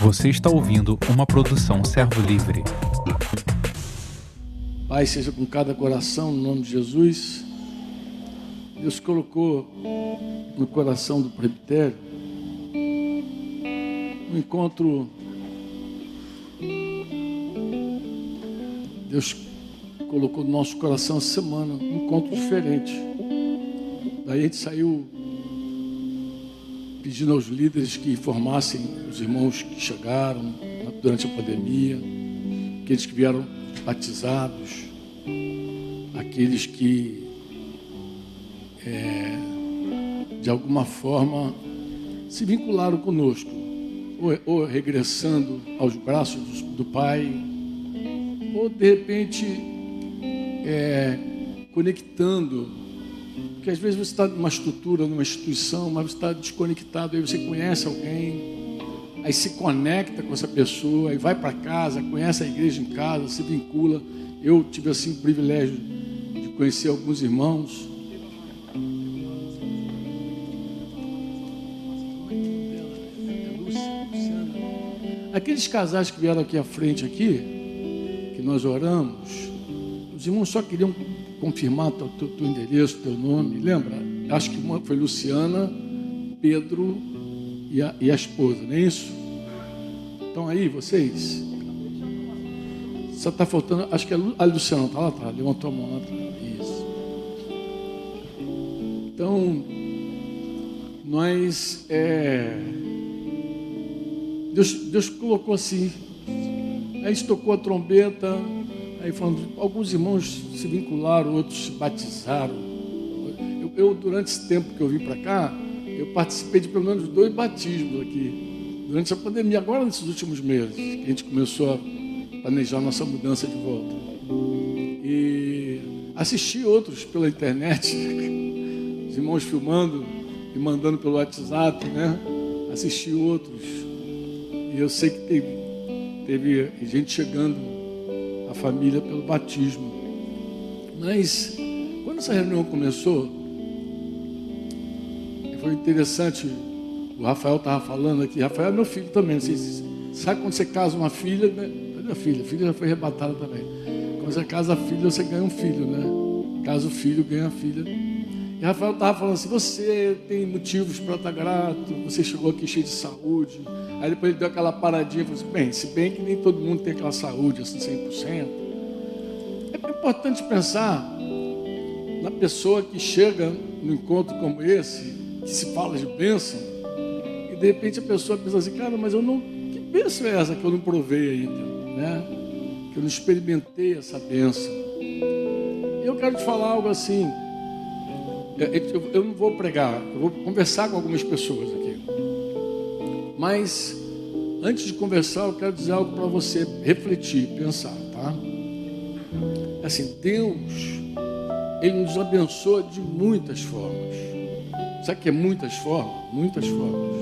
Você está ouvindo uma produção Servo Livre. Pai, seja com cada coração, no nome de Jesus. Deus colocou no coração do presbitério um encontro. Deus colocou no nosso coração essa semana um encontro diferente. Daí a gente saiu pedindo aos líderes que informassem os irmãos que chegaram durante a pandemia, aqueles que vieram batizados, aqueles que é, de alguma forma se vincularam conosco, ou, ou regressando aos braços do, do, Pai, ou de repente é, conectando porque às vezes você está numa estrutura, numa instituição, mas você está desconectado, aí você conhece alguém, aí se conecta com essa pessoa, aí vai para casa, conhece a igreja em casa, se vincula. Eu tive assim o privilégio de conhecer alguns irmãos. Aqueles casais que vieram aqui à frente aqui, que nós oramos, os irmãos só queriam confirmar teu, teu, teu endereço, teu nome. Lembra? Acho que uma foi Luciana, Pedro e a, e a esposa, não é isso? Estão aí vocês? Só está faltando, acho que é a Luciana, está lá levantou a mão lá. Isso. Então, nós, é, Deus, Deus colocou assim, aí tocou a trombeta, Aí falando, alguns irmãos se vincularam, outros se batizaram. Eu, eu durante esse tempo que eu vim para cá, eu participei de pelo menos dois batismos aqui. Durante a pandemia, agora nesses últimos meses, que a gente começou a planejar nossa mudança de volta. E assisti outros pela internet, os irmãos filmando e mandando pelo WhatsApp, né? Assisti outros. E eu sei que teve, teve gente chegando família pelo batismo. Mas quando essa reunião começou, foi interessante, o Rafael estava falando aqui, Rafael é meu filho também. Você sabe quando você casa uma filha, né? Minha filha, a filha já foi arrebatada também. Quando você casa a filha, você ganha um filho, né? Casa o filho, ganha a filha. E Rafael estava falando assim: você tem motivos para estar grato, você chegou aqui cheio de saúde. Aí depois ele deu aquela paradinha e falou assim: bem, se bem que nem todo mundo tem aquela saúde assim 100%. É importante pensar na pessoa que chega no encontro como esse, que se fala de bênção, e de repente a pessoa pensa assim: cara, mas eu não. Que bênção é essa que eu não provei ainda? Né? Que eu não experimentei essa bênção. E eu quero te falar algo assim eu não vou pregar, eu vou conversar com algumas pessoas aqui. Mas antes de conversar, eu quero dizer algo para você refletir, pensar, tá? Assim, Deus, Ele nos abençoa de muitas formas. Sabe que é muitas formas? Muitas formas.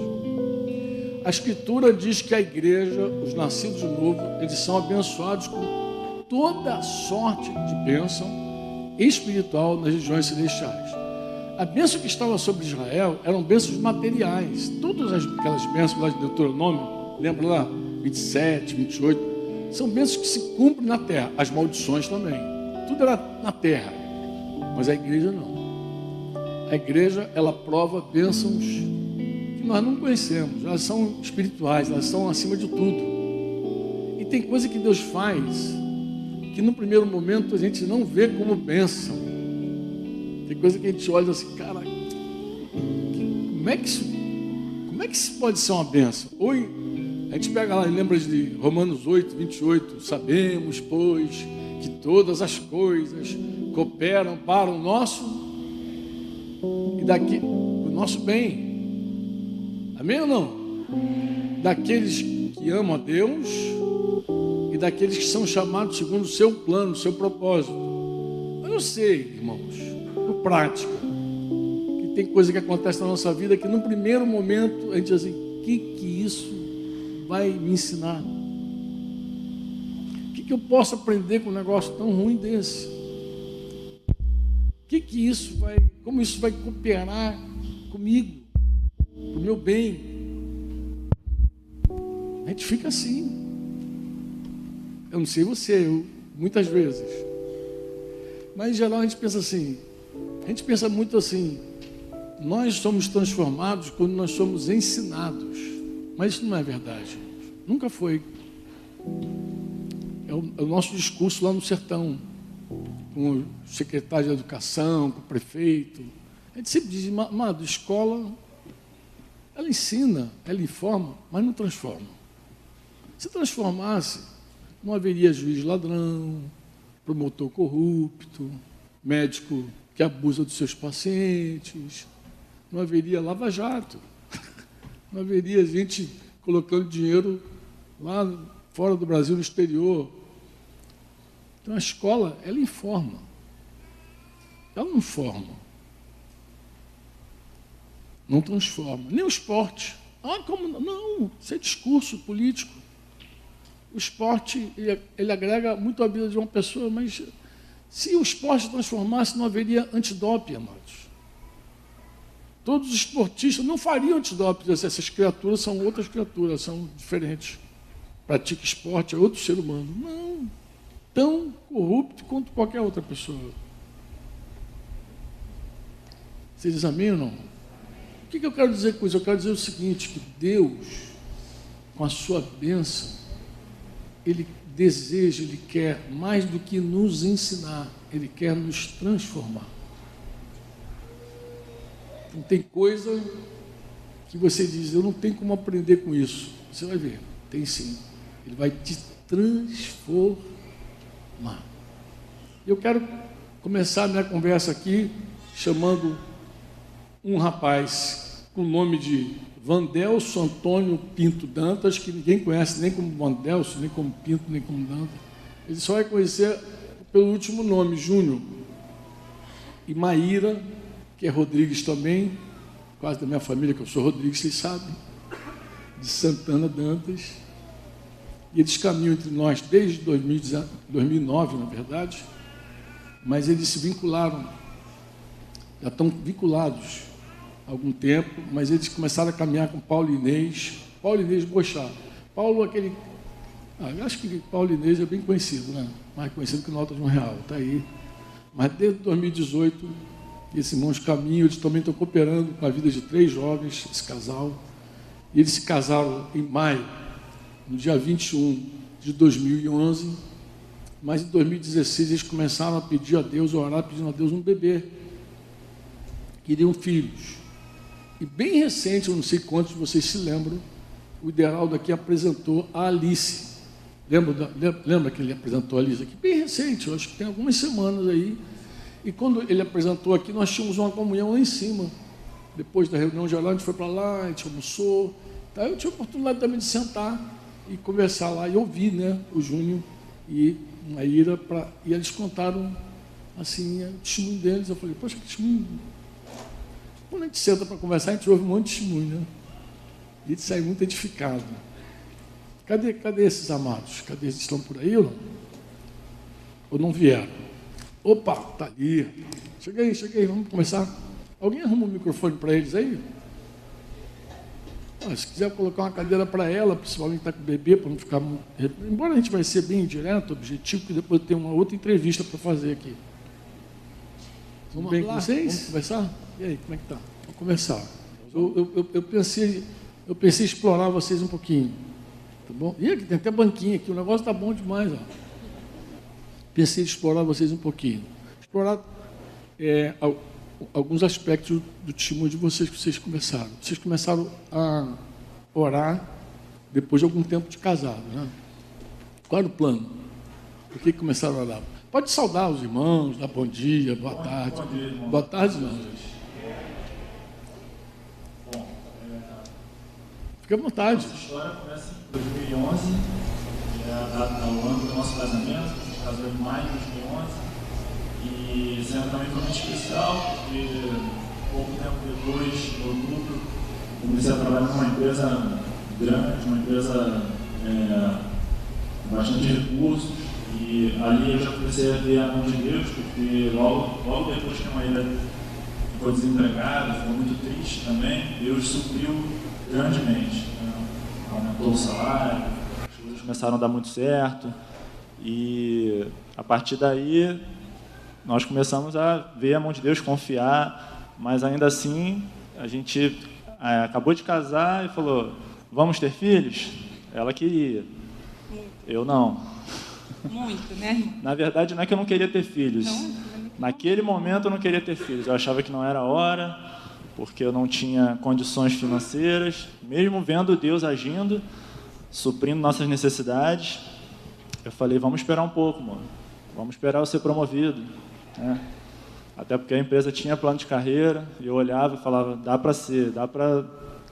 A Escritura diz que a igreja, os nascidos de novo, eles são abençoados com toda sorte de bênção espiritual nas regiões celestiais. A bênção que estava sobre Israel eram bênçãos materiais. Todas aquelas bênçãos lá de Deuteronômio, lembra lá? 27, 28, são bênçãos que se cumprem na terra. As maldições também. Tudo era na terra. Mas a igreja não. A igreja, ela prova bênçãos que nós não conhecemos. Elas são espirituais, elas são acima de tudo. E tem coisa que Deus faz que no primeiro momento a gente não vê como bênção tem coisa que a gente olha assim, cara, como é que isso, como é que isso pode ser uma benção? Ou a gente pega lá e lembra de Romanos 8, 28, sabemos, pois, que todas as coisas cooperam para o nosso e daqui o nosso bem. Amém ou não? Daqueles que amam a Deus e daqueles que são chamados segundo o seu plano, o seu propósito. Eu não sei, irmãos prática. Que tem coisa que acontece na nossa vida que no primeiro momento a gente diz assim, o que, que isso vai me ensinar? O que, que eu posso aprender com um negócio tão ruim desse? O que, que isso vai, como isso vai cooperar comigo, para o meu bem? gente fica assim. Eu não sei você, eu, muitas vezes. Mas em geral a gente pensa assim, a gente pensa muito assim, nós somos transformados quando nós somos ensinados. Mas isso não é verdade. Nunca foi. É o, é o nosso discurso lá no sertão, com o secretário de educação, com o prefeito. A gente sempre diz, amado, escola, ela ensina, ela informa, mas não transforma. Se transformasse, não haveria juiz ladrão, promotor corrupto, médico que abusa dos seus pacientes, não haveria lava-jato, não haveria gente colocando dinheiro lá fora do Brasil, no exterior. Então a escola, ela informa. Ela não forma. Não transforma. Nem o esporte. Ah, como não? Isso é discurso político. O esporte, ele, ele agrega muito a vida de uma pessoa, mas se o esporte transformasse, não haveria antidoping, amados. Todos os esportistas não fariam antidoping. Essas criaturas são outras criaturas, são diferentes. Pratica esporte, é outro ser humano. Não. Tão corrupto quanto qualquer outra pessoa. Vocês examinam? O que eu quero dizer com isso? Eu quero dizer o seguinte: que Deus, com a sua bênção, Ele deseja, Ele quer mais do que nos ensinar, Ele quer nos transformar. Não tem coisa que você diz, eu não tenho como aprender com isso. Você vai ver, tem sim. Ele vai te transformar. Eu quero começar a minha conversa aqui chamando um rapaz com o nome de Vandelso Antônio Pinto Dantas, que ninguém conhece nem como Vandelso, nem como Pinto, nem como Dantas. Ele só vai conhecer pelo último nome, Júnior. E Maíra que é Rodrigues também, quase da minha família, que eu sou Rodrigues, vocês sabem, de Santana Dantas. E eles caminham entre nós desde 2009, na verdade, mas eles se vincularam, já estão vinculados algum tempo, mas eles começaram a caminhar com Paulo Inês, Paulo Inês Bochá. Paulo, aquele. Ah, acho que Paulo Inês é bem conhecido, né? Mais conhecido que Nota de um Real, está aí. Mas desde 2018 e esse irmãos Caminho, eles também estão cooperando com a vida de três jovens, esse casal. E eles se casaram em maio, no dia 21 de 2011. Mas em 2016 eles começaram a pedir a Deus, a orar, pedindo a Deus um bebê. Queriam filhos. E bem recente, eu não sei quantos de vocês se lembram, o Ideal daqui apresentou a Alice. Lembra, lembra que ele apresentou a Alice aqui? Bem recente, eu acho que tem algumas semanas aí. E quando ele apresentou aqui, nós tínhamos uma comunhão lá em cima. Depois da reunião geral, a gente foi para lá, a gente almoçou. Tá? Eu tive a oportunidade também de sentar e conversar lá e ouvir né, o Júnior e a Ira. Pra... E eles contaram assim, o testemunho deles. Eu falei, poxa, que testemunho. Quando a gente senta para conversar, a gente ouve um monte de testemunho. Né? E a gente sai muito edificado. Cadê, cadê esses amados? Cadê eles estão por aí ou não? Ou não vieram? Opa, tá ali. Cheguei, cheguei, vamos começar. Alguém arruma um microfone para eles aí? Ah, se quiser colocar uma cadeira para ela, principalmente está com o bebê, para não ficar. Embora a gente vai ser bem direto, objetivo, que depois tem uma outra entrevista para fazer aqui. Vamos bem com vocês? Vamos conversar? E aí, como é que tá? Vamos começar. Eu, eu, eu, pensei, eu pensei em explorar vocês um pouquinho. Tá bom? E aqui tem até banquinha aqui, o negócio está bom demais, ó pensei em explorar vocês um pouquinho. Explorar é, alguns aspectos do testemunho de vocês que vocês começaram. Vocês começaram a orar depois de algum tempo de casado, né? Qual era o plano? Por que começaram a orar? Pode saudar os irmãos, dar bom dia, boa tarde. Bom dia. Boa tarde, irmãos. Fique à vontade. A história começa em 2011, é, o ano do nosso casamento casou em maio de 2011. E esse ano também foi muito especial, porque pouco tempo depois, em outubro, comecei a trabalhar numa empresa grande, uma empresa é, bastante recursos. E ali eu já comecei a ver a mão de Deus, porque logo, logo depois que a Maíra ficou desempregada, ficou muito triste também, Deus supriu grandemente. Né? aumentou o salário, as coisas começaram a dar muito certo. E a partir daí, nós começamos a ver a mão de Deus, confiar, mas ainda assim, a gente é, acabou de casar e falou: Vamos ter filhos? Ela queria. Eu não. Muito, né? Na verdade, não é que eu não queria ter filhos. Não. Naquele momento eu não queria ter filhos. Eu achava que não era hora, porque eu não tinha condições financeiras, mesmo vendo Deus agindo, suprindo nossas necessidades. Eu falei, vamos esperar um pouco, mano. Vamos esperar eu ser promovido. Né? Até porque a empresa tinha plano de carreira, e eu olhava e falava, dá para ser, dá para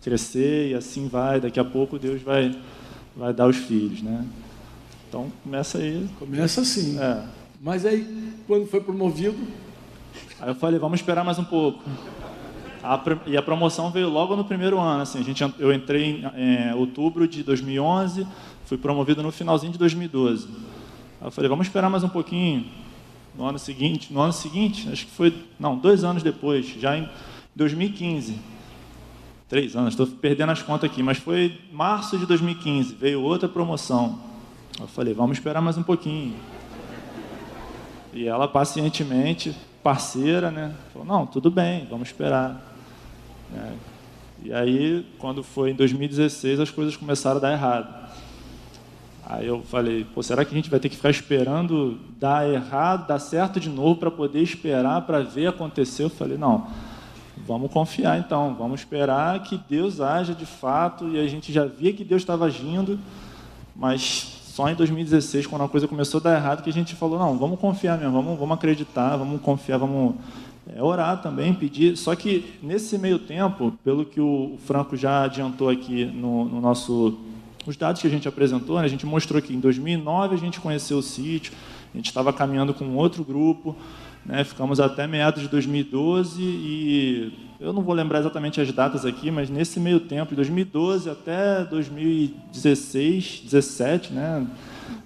crescer, e assim vai, daqui a pouco Deus vai, vai dar os filhos, né? Então, começa aí. Começa assim. É. Mas aí, quando foi promovido, Aí eu falei, vamos esperar mais um pouco. A, e a promoção veio logo no primeiro ano. Assim, a gente, eu entrei em é, outubro de 2011, fui promovido no finalzinho de 2012. Aí eu falei, vamos esperar mais um pouquinho. No ano seguinte, no ano seguinte, acho que foi, não, dois anos depois, já em 2015. Três anos, estou perdendo as contas aqui, mas foi março de 2015, veio outra promoção. Eu falei, vamos esperar mais um pouquinho. E ela pacientemente, parceira, né? Falou, não, tudo bem, vamos esperar. É. E aí, quando foi em 2016, as coisas começaram a dar errado. Aí eu falei, pô, será que a gente vai ter que ficar esperando dar errado, dar certo de novo para poder esperar para ver acontecer? Eu falei, não, vamos confiar então, vamos esperar que Deus haja de fato. E a gente já via que Deus estava agindo, mas só em 2016, quando a coisa começou a dar errado, que a gente falou, não, vamos confiar mesmo, vamos, vamos acreditar, vamos confiar, vamos é, orar também, pedir. Só que nesse meio tempo, pelo que o Franco já adiantou aqui no, no nosso os dados que a gente apresentou, né, a gente mostrou que em 2009 a gente conheceu o sítio, a gente estava caminhando com outro grupo, né, ficamos até meados de 2012 e eu não vou lembrar exatamente as datas aqui, mas nesse meio tempo, de 2012 até 2016, 17, né,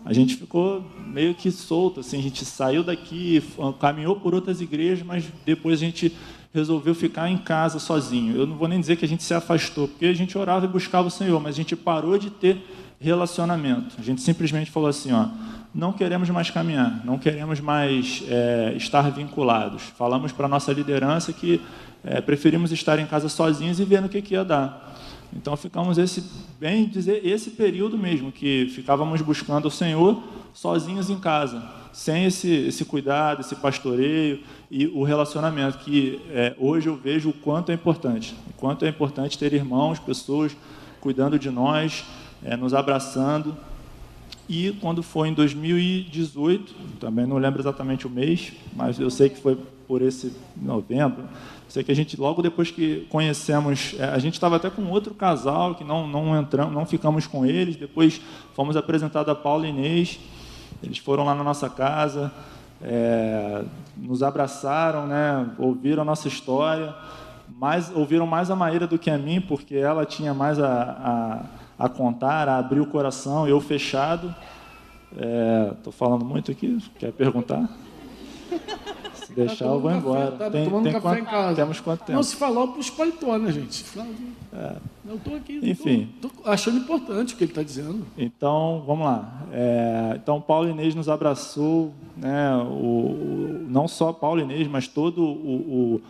a gente ficou meio que solto, assim, a gente saiu daqui, caminhou por outras igrejas, mas depois a gente resolveu ficar em casa sozinho. Eu não vou nem dizer que a gente se afastou, porque a gente orava e buscava o Senhor, mas a gente parou de ter relacionamento. A gente simplesmente falou assim, ó, não queremos mais caminhar, não queremos mais é, estar vinculados. Falamos para a nossa liderança que é, preferimos estar em casa sozinhos e vendo o que, que ia dar. Então ficamos esse, bem dizer, esse período mesmo, que ficávamos buscando o Senhor sozinhos em casa, sem esse, esse cuidado, esse pastoreio e o relacionamento, que é, hoje eu vejo o quanto é importante. O quanto é importante ter irmãos, pessoas cuidando de nós, é, nos abraçando. E quando foi em 2018, também não lembro exatamente o mês, mas eu sei que foi por esse novembro, Sei que a gente, logo depois que conhecemos, é, a gente estava até com outro casal, que não, não entramos, não ficamos com eles, depois fomos apresentados a Paulo e Inês, eles foram lá na nossa casa, é, nos abraçaram, né, ouviram a nossa história, mais, ouviram mais a Maíra do que a mim, porque ela tinha mais a, a, a contar, a abrir o coração, eu fechado. Estou é, falando muito aqui, quer perguntar? Deixar, eu vou embora. Tá tem, tomando tem café quanto, em casa. Temos quanto tempo? Não, se falar para os paletó, né, gente? É. Eu estou aqui. Enfim. Tô, tô achando importante o que ele está dizendo. Então, vamos lá. É, então, Paulo Inês nos abraçou, né, o, o, não só Paulo Inês, mas todo o, o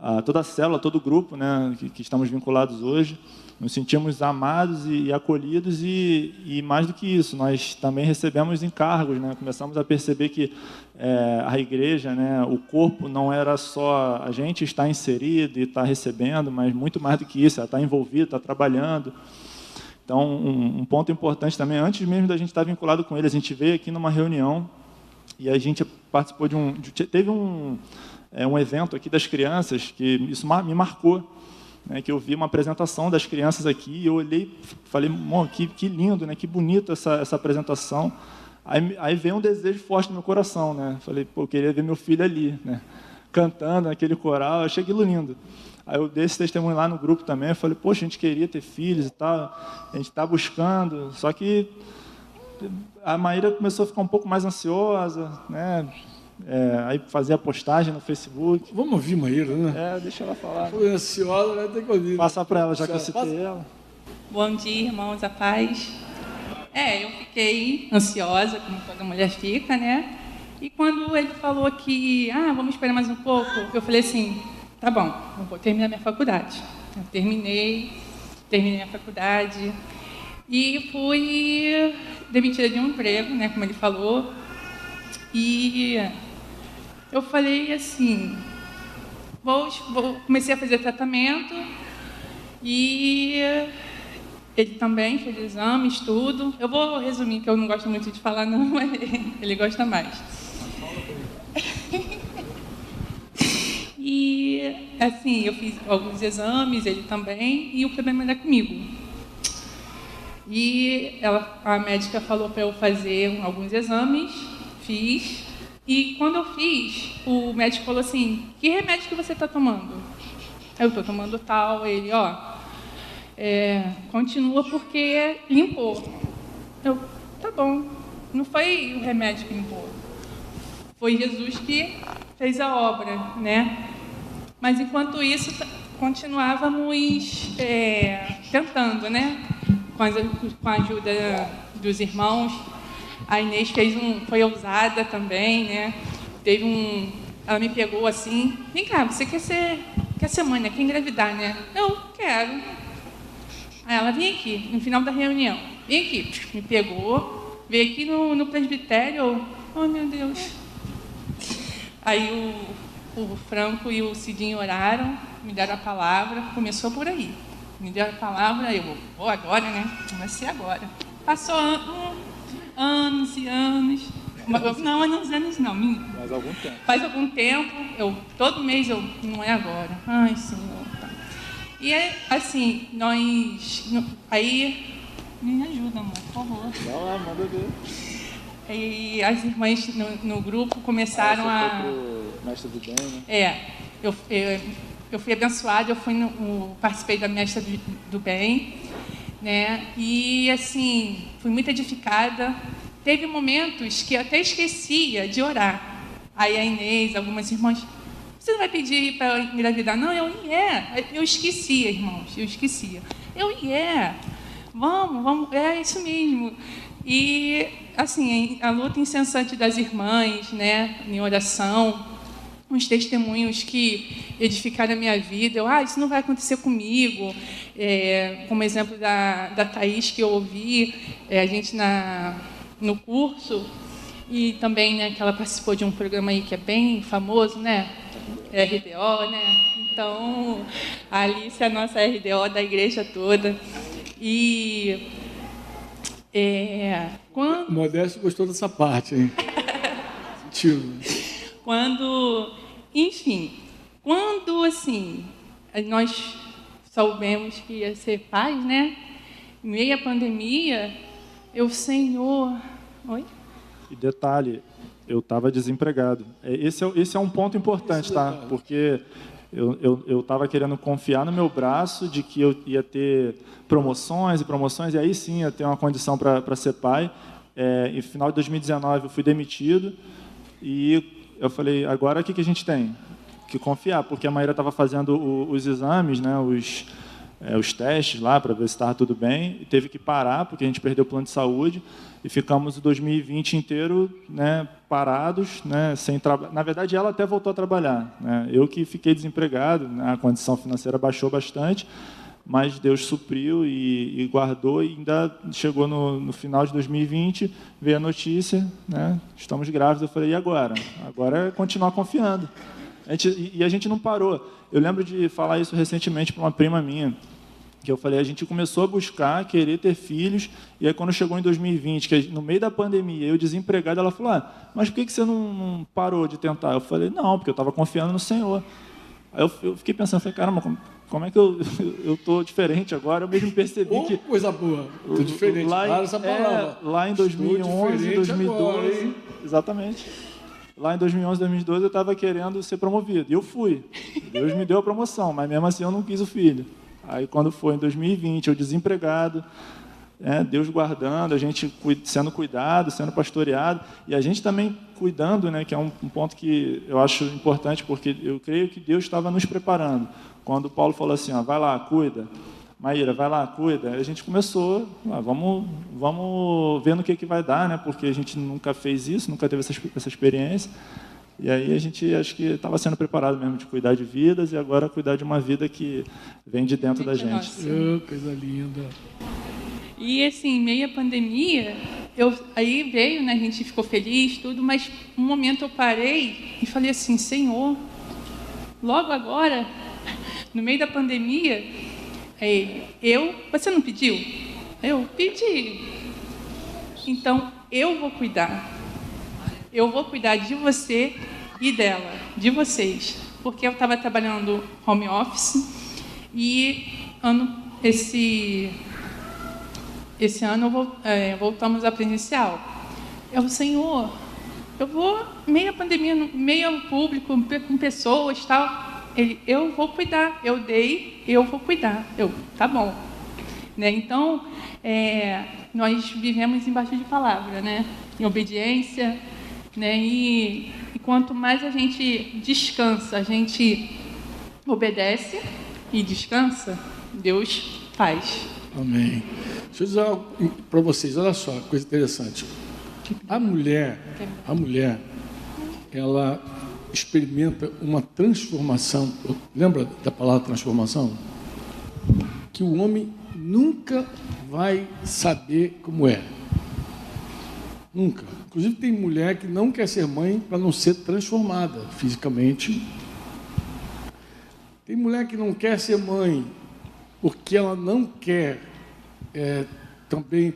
a, toda a célula, todo o grupo né, que, que estamos vinculados hoje nos sentimos amados e, e acolhidos e, e, mais do que isso, nós também recebemos encargos, né? Começamos a perceber que é, a igreja, né, o corpo não era só a gente estar inserido e estar recebendo, mas muito mais do que isso, ela está envolvida, está trabalhando. Então, um, um, ponto importante também, antes mesmo da gente estar vinculado com ele, a gente veio aqui numa reunião e a gente participou de um, de, teve um, é, um evento aqui das crianças que isso me marcou né, que eu vi uma apresentação das crianças aqui e eu olhei falei, que, que lindo, né, que bonito essa, essa apresentação. Aí, aí veio um desejo forte no meu coração, né? Falei, pô, eu queria ver meu filho ali, né? Cantando naquele coral, achei aquilo lindo. Aí eu dei esse testemunho lá no grupo também, falei, poxa, a gente queria ter filhos e tal, a gente está buscando, só que a Maíra começou a ficar um pouco mais ansiosa, né? É, aí fazer a postagem no Facebook. Vamos ouvir Maíra, né? É, deixa ela falar. Foi ansiosa, vai ter que ouvir. Passar para ela, já que eu citei ela. Bom dia, irmãos, a paz. É, eu fiquei ansiosa, como toda mulher fica, né? E quando ele falou que, ah, vamos esperar mais um pouco, eu falei assim, tá bom, eu vou terminar minha faculdade. Eu terminei, terminei a faculdade e fui demitida de um emprego, né, como ele falou. E eu falei assim, vou, vou comecei a fazer tratamento e ele também fez exames, tudo. Eu vou resumir, que eu não gosto muito de falar, não, mas ele gosta mais. E, assim, eu fiz alguns exames, ele também, e o problema era comigo. E ela, a médica falou para eu fazer alguns exames, fiz. E quando eu fiz, o médico falou assim: Que remédio que você está tomando? Eu estou tomando tal. Ele, ó, é, continua porque limpou. Eu, tá bom. Não foi o remédio que limpou. Foi Jesus que fez a obra, né? Mas enquanto isso, continuávamos é, tentando, né? Com a, com a ajuda dos irmãos. A Inês fez um, foi ousada também, né? Teve um, ela me pegou assim, vem cá, você quer ser, quer ser mãe, né? Quer engravidar, né? Eu quero. Aí ela, vem aqui, no final da reunião, vem aqui, me pegou, veio aqui no, no presbitério, oh meu Deus. Aí o, o Franco e o Cidinho oraram, me deram a palavra, começou por aí. Me deram a palavra, eu vou agora, né? Ser agora. Passou an anos e anos. Não, anos, anos não. Faz algum tempo. Faz algum tempo, eu, todo mês eu, não é agora. Ai, Senhor. E é assim, nós. Aí. Me ajuda, amor, por favor. Vai lá, manda ver. E as irmãs no, no grupo começaram ah, a. Mestre do bem, né? É, eu, eu, eu fui abençoada, eu fui no, no, participei da mestra do, do bem, né? E assim, fui muito edificada. Teve momentos que até esquecia de orar. Aí a Inês, algumas irmãs, você não vai pedir para engravidar? Não, eu ia. Eu esquecia, irmãos, eu esquecia. Eu ia. Vamos, vamos, é isso mesmo. E, assim, a luta incessante das irmãs, né, em oração, uns testemunhos que edificaram a minha vida. Eu, ah, isso não vai acontecer comigo. É, como exemplo da, da Thaís, que eu ouvi, é, a gente na, no curso, e também né, que ela participou de um programa aí que é bem famoso, né? RDO, né? Então, a Alice é a nossa RDO da igreja toda. E. É, quando... Modesto gostou dessa parte, hein? Sentiu. Quando. Enfim, quando assim, nós soubemos que ia ser paz, né? À pandemia, eu, Senhor. Oi? E detalhe, eu estava desempregado. É, esse é, esse é um ponto importante, tá? Porque eu estava querendo confiar no meu braço de que eu ia ter promoções e promoções, e aí sim ia ter uma condição para ser pai. É, em final de 2019 eu fui demitido e eu falei, agora o que, que a gente tem? Que confiar, porque a Maíra estava fazendo o, os exames, né, os, é, os testes lá para ver se estava tudo bem, e teve que parar porque a gente perdeu o plano de saúde e ficamos o 2020 inteiro né, parados, né, sem trabalhar. Na verdade, ela até voltou a trabalhar. Né? Eu que fiquei desempregado, né, a condição financeira baixou bastante, mas Deus supriu e, e guardou e ainda chegou no, no, final de 2020, veio a notícia, né, estamos grávidos. Eu falei, e agora? Agora é continuar confiando. A gente, e, a gente não parou. Eu lembro de falar isso recentemente para uma prima minha que eu falei, a gente começou a buscar, querer ter filhos, e aí quando chegou em 2020, que no meio da pandemia, eu desempregado, ela falou, ah, mas por que você não, não parou de tentar? Eu falei, não, porque eu estava confiando no Senhor. Aí eu, eu fiquei pensando, falei, caramba, como, como é que eu eu tô diferente agora? Eu mesmo percebi oh, que coisa boa, tô diferente. Lá em, essa palavra. É, lá em 2011, 2012, agora, exatamente. Lá em 2011, 2012 eu estava querendo ser promovido e eu fui. Deus me deu a promoção, mas mesmo assim eu não quis o filho. Aí, quando foi em 2020, eu desempregado, é, Deus guardando, a gente sendo cuidado, sendo pastoreado, e a gente também cuidando, né, que é um, um ponto que eu acho importante, porque eu creio que Deus estava nos preparando. Quando Paulo falou assim, ó, vai lá, cuida. Maíra, vai lá, cuida. A gente começou, ah, vamos, vamos ver no que, que vai dar, né? Porque a gente nunca fez isso, nunca teve essa, essa experiência. E aí a gente acho que estava sendo preparado mesmo de cuidar de vidas e agora cuidar de uma vida que vem de dentro da gente. Oh, coisa linda. E assim, meio a pandemia, eu, aí veio, né, a gente ficou feliz, tudo, mas um momento eu parei e falei assim, Senhor, logo agora, no meio da pandemia, é, eu, você não pediu? Eu pedi. Então, eu vou cuidar. Eu vou cuidar de você e dela, de vocês. Porque eu estava trabalhando home office e ano, esse, esse ano é, voltamos a presencial. Eu, Senhor, eu vou, meio a pandemia, meio público, com pessoas tal ele, eu vou cuidar, eu dei, eu vou cuidar. Eu, tá bom. Né? Então, é, nós vivemos embaixo de palavra, né? em obediência. Né? E, e quanto mais a gente descansa, a gente obedece e descansa, Deus faz. Amém. Deixa eu dizer algo para vocês, olha só, coisa interessante. A mulher, a mulher, ela experimenta uma transformação. Lembra da palavra transformação? Que o homem nunca vai saber como é. Nunca. Inclusive, tem mulher que não quer ser mãe para não ser transformada fisicamente. Tem mulher que não quer ser mãe porque ela não quer é, também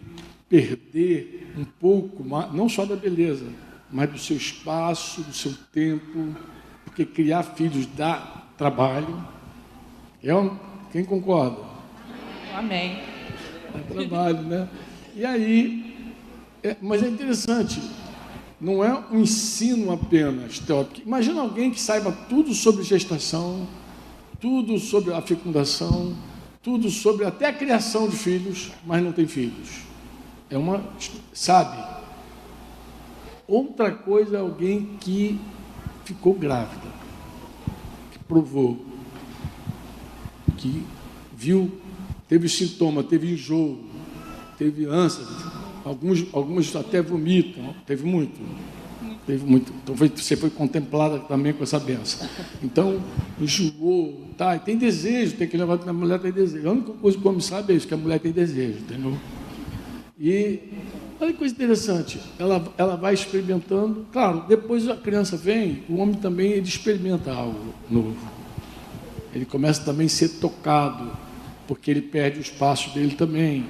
perder um pouco, não só da beleza, mas do seu espaço, do seu tempo, porque criar filhos dá trabalho. É quem concorda? Amém. Dá trabalho, né? E aí, é, mas é interessante, não é um ensino apenas teórico. Imagina alguém que saiba tudo sobre gestação, tudo sobre a fecundação, tudo sobre até a criação de filhos, mas não tem filhos. É uma, sabe, Outra coisa é alguém que ficou grávida, que provou, que viu, teve sintoma, teve enjoo, teve ânsia, alguns, alguns até vomitam, teve muito. Teve muito. Então foi, você foi contemplada também com essa benção. Então, enxugou, tá, e tem desejo, tem que levar que a mulher tem desejo. A única coisa que o homem sabe é isso, que a mulher tem desejo, entendeu? E Olha que coisa interessante. Ela, ela vai experimentando. Claro, depois a criança vem, o homem também ele experimenta algo novo. Ele começa também a ser tocado, porque ele perde o espaço dele também.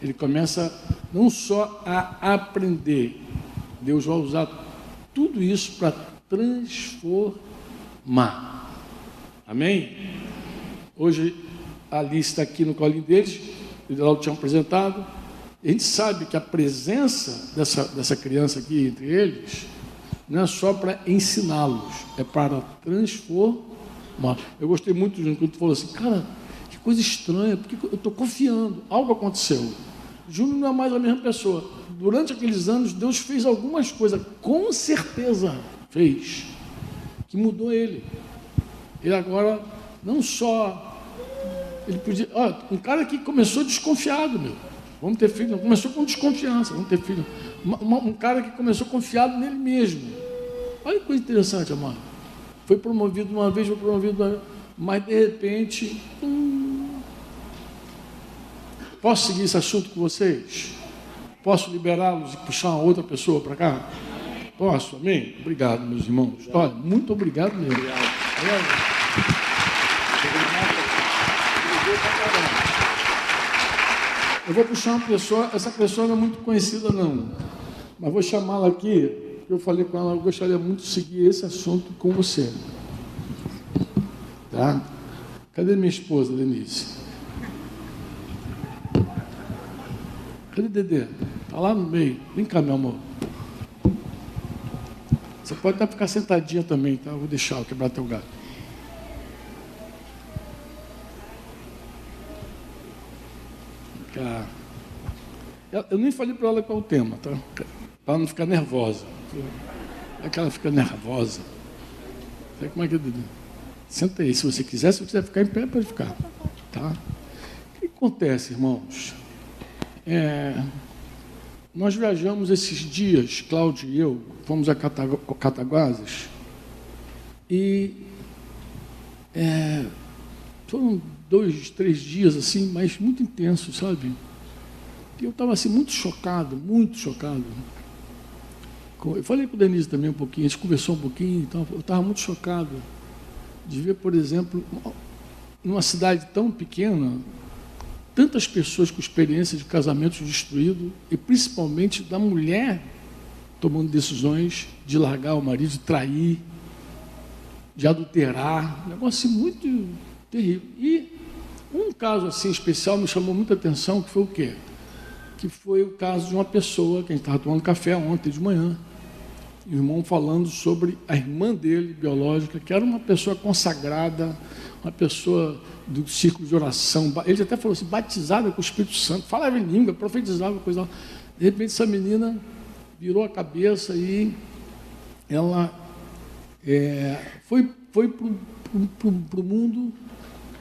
Ele começa não só a aprender, Deus vai usar tudo isso para transformar. Amém? Hoje a lista aqui no colinho deles, eles lá tinham apresentado a gente sabe que a presença dessa, dessa criança aqui entre eles não é só para ensiná-los, é para transformar. Eu gostei muito de quando tu falou assim, cara, que coisa estranha, porque eu estou confiando, algo aconteceu. Júnior não é mais a mesma pessoa. Durante aqueles anos, Deus fez algumas coisas, com certeza fez, que mudou ele. Ele agora não só. Ele podia. Ó, um cara que começou desconfiado, meu. Vamos ter filho. Começou com desconfiança, vamos ter filho. Um cara que começou confiado nele mesmo. Olha que coisa interessante, amado. Foi promovido uma vez, foi promovido uma vez, mas de repente. Hum, posso seguir esse assunto com vocês? Posso liberá-los e puxar uma outra pessoa para cá? Posso, amém? Obrigado, meus irmãos. Olha, muito obrigado mesmo. Obrigado. Eu vou puxar uma pessoa, essa pessoa não é muito conhecida não, mas vou chamá-la aqui, eu falei com ela, eu gostaria muito de seguir esse assunto com você. Tá? Cadê minha esposa, Denise? Cadê Dedê? Está lá no meio. Vem cá, meu amor. Você pode até ficar sentadinha também, tá? Eu vou deixar eu quebrar teu gato. Cá. Eu nem falei para ela qual o tema, tá? Para não ficar nervosa. É que ela fica nervosa. Como é que? Senta aí, se você quiser, se você quiser ficar em pé, pode ficar. Tá? acontece, irmãos? É, nós viajamos esses dias, Cláudio e eu, fomos a Cataguases e é, foram dois, três dias assim, mas muito intensos, sabe? E eu estava assim muito chocado, muito chocado. Eu falei com o Denise também um pouquinho, a gente conversou um pouquinho, então eu estava muito chocado de ver, por exemplo, numa cidade tão pequena, tantas pessoas com experiência de casamento destruído e principalmente da mulher tomando decisões de largar o marido, de trair, de adulterar, um negócio muito terrível. E um caso assim especial me chamou muita atenção, que foi o quê? Que foi o caso de uma pessoa que a gente estava tomando café ontem de manhã, o irmão falando sobre a irmã dele, biológica, que era uma pessoa consagrada, uma pessoa do círculo de oração. Ele até falou assim, batizada com o Espírito Santo, falava em língua, profetizava, coisa De repente essa menina virou a cabeça e ela é, foi, foi para o mundo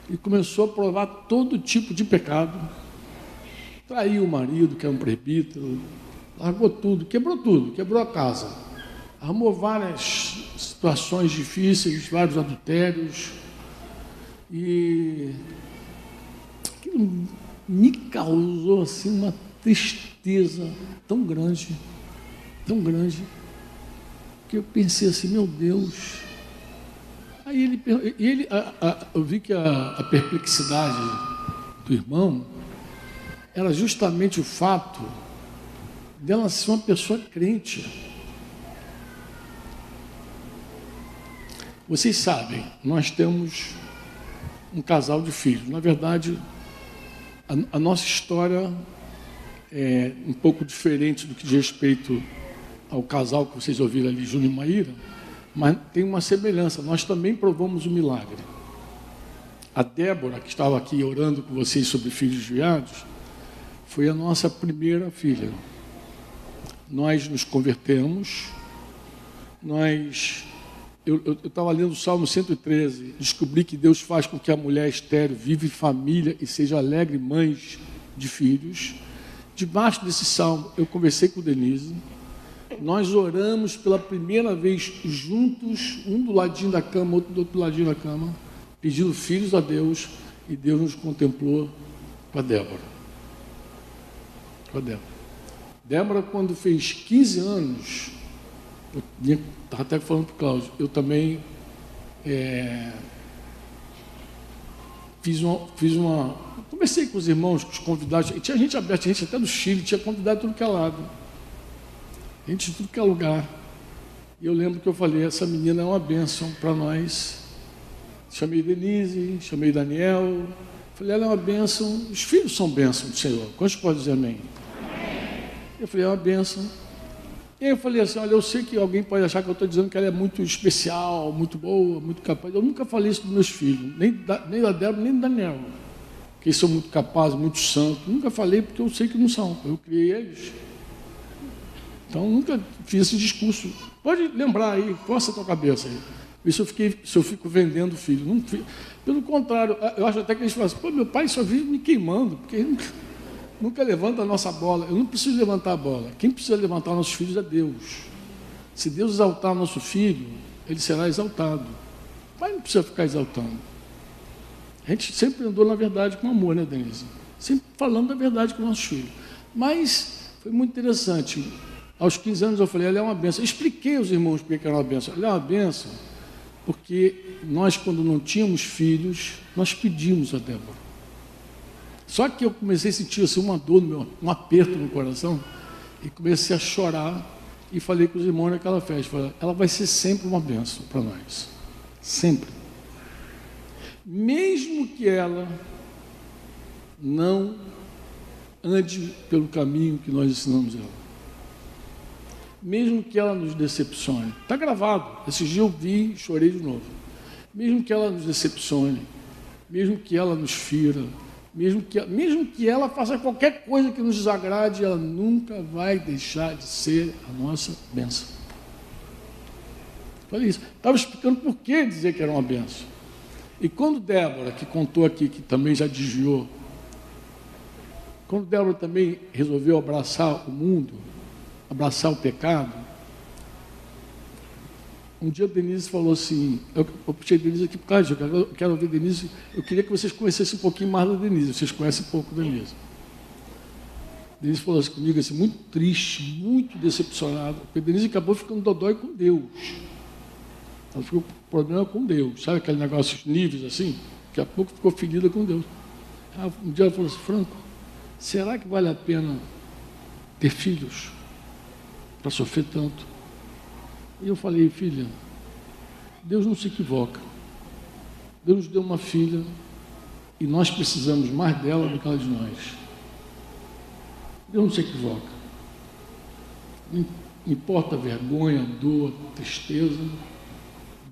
e começou a provar todo tipo de pecado. Traiu o marido, que é um presbítero, largou tudo, quebrou tudo, quebrou a casa. Arrumou várias situações difíceis, vários adultérios. E aquilo me causou assim uma tristeza tão grande, tão grande, que eu pensei assim, meu Deus. Aí ele, ele a, a, eu vi que a, a perplexidade do irmão era justamente o fato dela ser uma pessoa crente. Vocês sabem, nós temos um casal de filhos. Na verdade, a, a nossa história é um pouco diferente do que diz respeito ao casal que vocês ouviram ali, Júnior e Maíra, mas tem uma semelhança. Nós também provamos o milagre. A Débora, que estava aqui orando com vocês sobre filhos viados, foi a nossa primeira filha. Nós nos convertemos, nós eu estava lendo o Salmo 113, descobri que Deus faz com que a mulher estéreo vive família e seja alegre mãe de filhos. Debaixo desse salmo, eu conversei com Denise, nós oramos pela primeira vez juntos, um do ladinho da cama, outro do outro ladinho da cama, pedindo filhos a Deus, e Deus nos contemplou com a Débora. Com a Débora. Débora, quando fez 15 anos, eu estava até falando para o Cláudio, eu também é, fiz, uma, fiz uma. Conversei com os irmãos, com os convidados, tinha gente aberta, tinha gente até do Chile, tinha convidado tudo que é lado. Gente de tudo que é lugar. E eu lembro que eu falei, essa menina é uma bênção para nós. Chamei Denise, chamei Daniel. Falei, ela é uma bênção. Os filhos são bênçãos do Senhor. Quantos podem dizer amém? Eu falei, é uma bênção. E aí eu falei assim, olha, eu sei que alguém pode achar que eu estou dizendo que ela é muito especial, muito boa, muito capaz. Eu nunca falei isso dos meus filhos, nem da, nem da Débora, nem do Daniel. Que eles são muito capazes, muito santos. Nunca falei porque eu sei que não são. Eu criei eles. Então nunca fiz esse discurso. Pode lembrar aí, força a tua cabeça aí. Isso eu, fiquei, se eu fico vendendo filho. Não, pelo contrário, eu acho até que eles falam assim, pô, meu pai só vive me queimando, porque nunca nunca levanta a nossa bola. Eu não preciso levantar a bola. Quem precisa levantar nossos filhos é Deus. Se Deus exaltar nosso filho, ele será exaltado. O pai não precisa ficar exaltando. A gente sempre andou na verdade com amor, né, Denise? Sempre falando da verdade com nossos filhos. Mas foi muito interessante. Aos 15 anos eu falei, ela é uma benção. Expliquei aos irmãos porque era uma benção. Ela é uma benção porque nós, quando não tínhamos filhos, nós pedimos a Débora. Só que eu comecei a sentir assim, uma dor, no meu, um aperto no coração, e comecei a chorar e falei com os irmãos naquela festa, falei, ela vai ser sempre uma bênção para nós. Sempre. Mesmo que ela não ande pelo caminho que nós ensinamos ela. Mesmo que ela nos decepcione. Está gravado. Esse dia eu vi e chorei de novo. Mesmo que ela nos decepcione, mesmo que ela nos fira, mesmo que, mesmo que ela faça qualquer coisa que nos desagrade, ela nunca vai deixar de ser a nossa bênção. Falei isso. Estava explicando por que dizer que era uma bênção. E quando Débora, que contou aqui, que também já desviou, Quando Débora também resolveu abraçar o mundo, abraçar o pecado, um dia a Denise falou assim, eu, eu puxei a Denise aqui por causa eu quero ouvir a Denise, eu queria que vocês conhecessem um pouquinho mais da Denise, vocês conhecem pouco da Denise. Denise falou assim comigo, assim, muito triste, muito decepcionado, porque Denise acabou ficando dodói com Deus. Ela ficou problema com Deus, sabe aquele negócio, níveis assim? Daqui a pouco ficou ferida com Deus. um dia ela falou assim, Franco, será que vale a pena ter filhos para sofrer tanto? E eu falei, filha, Deus não se equivoca. Deus nos deu uma filha e nós precisamos mais dela do que ela de nós. Deus não se equivoca. Não importa a vergonha, a dor, a tristeza,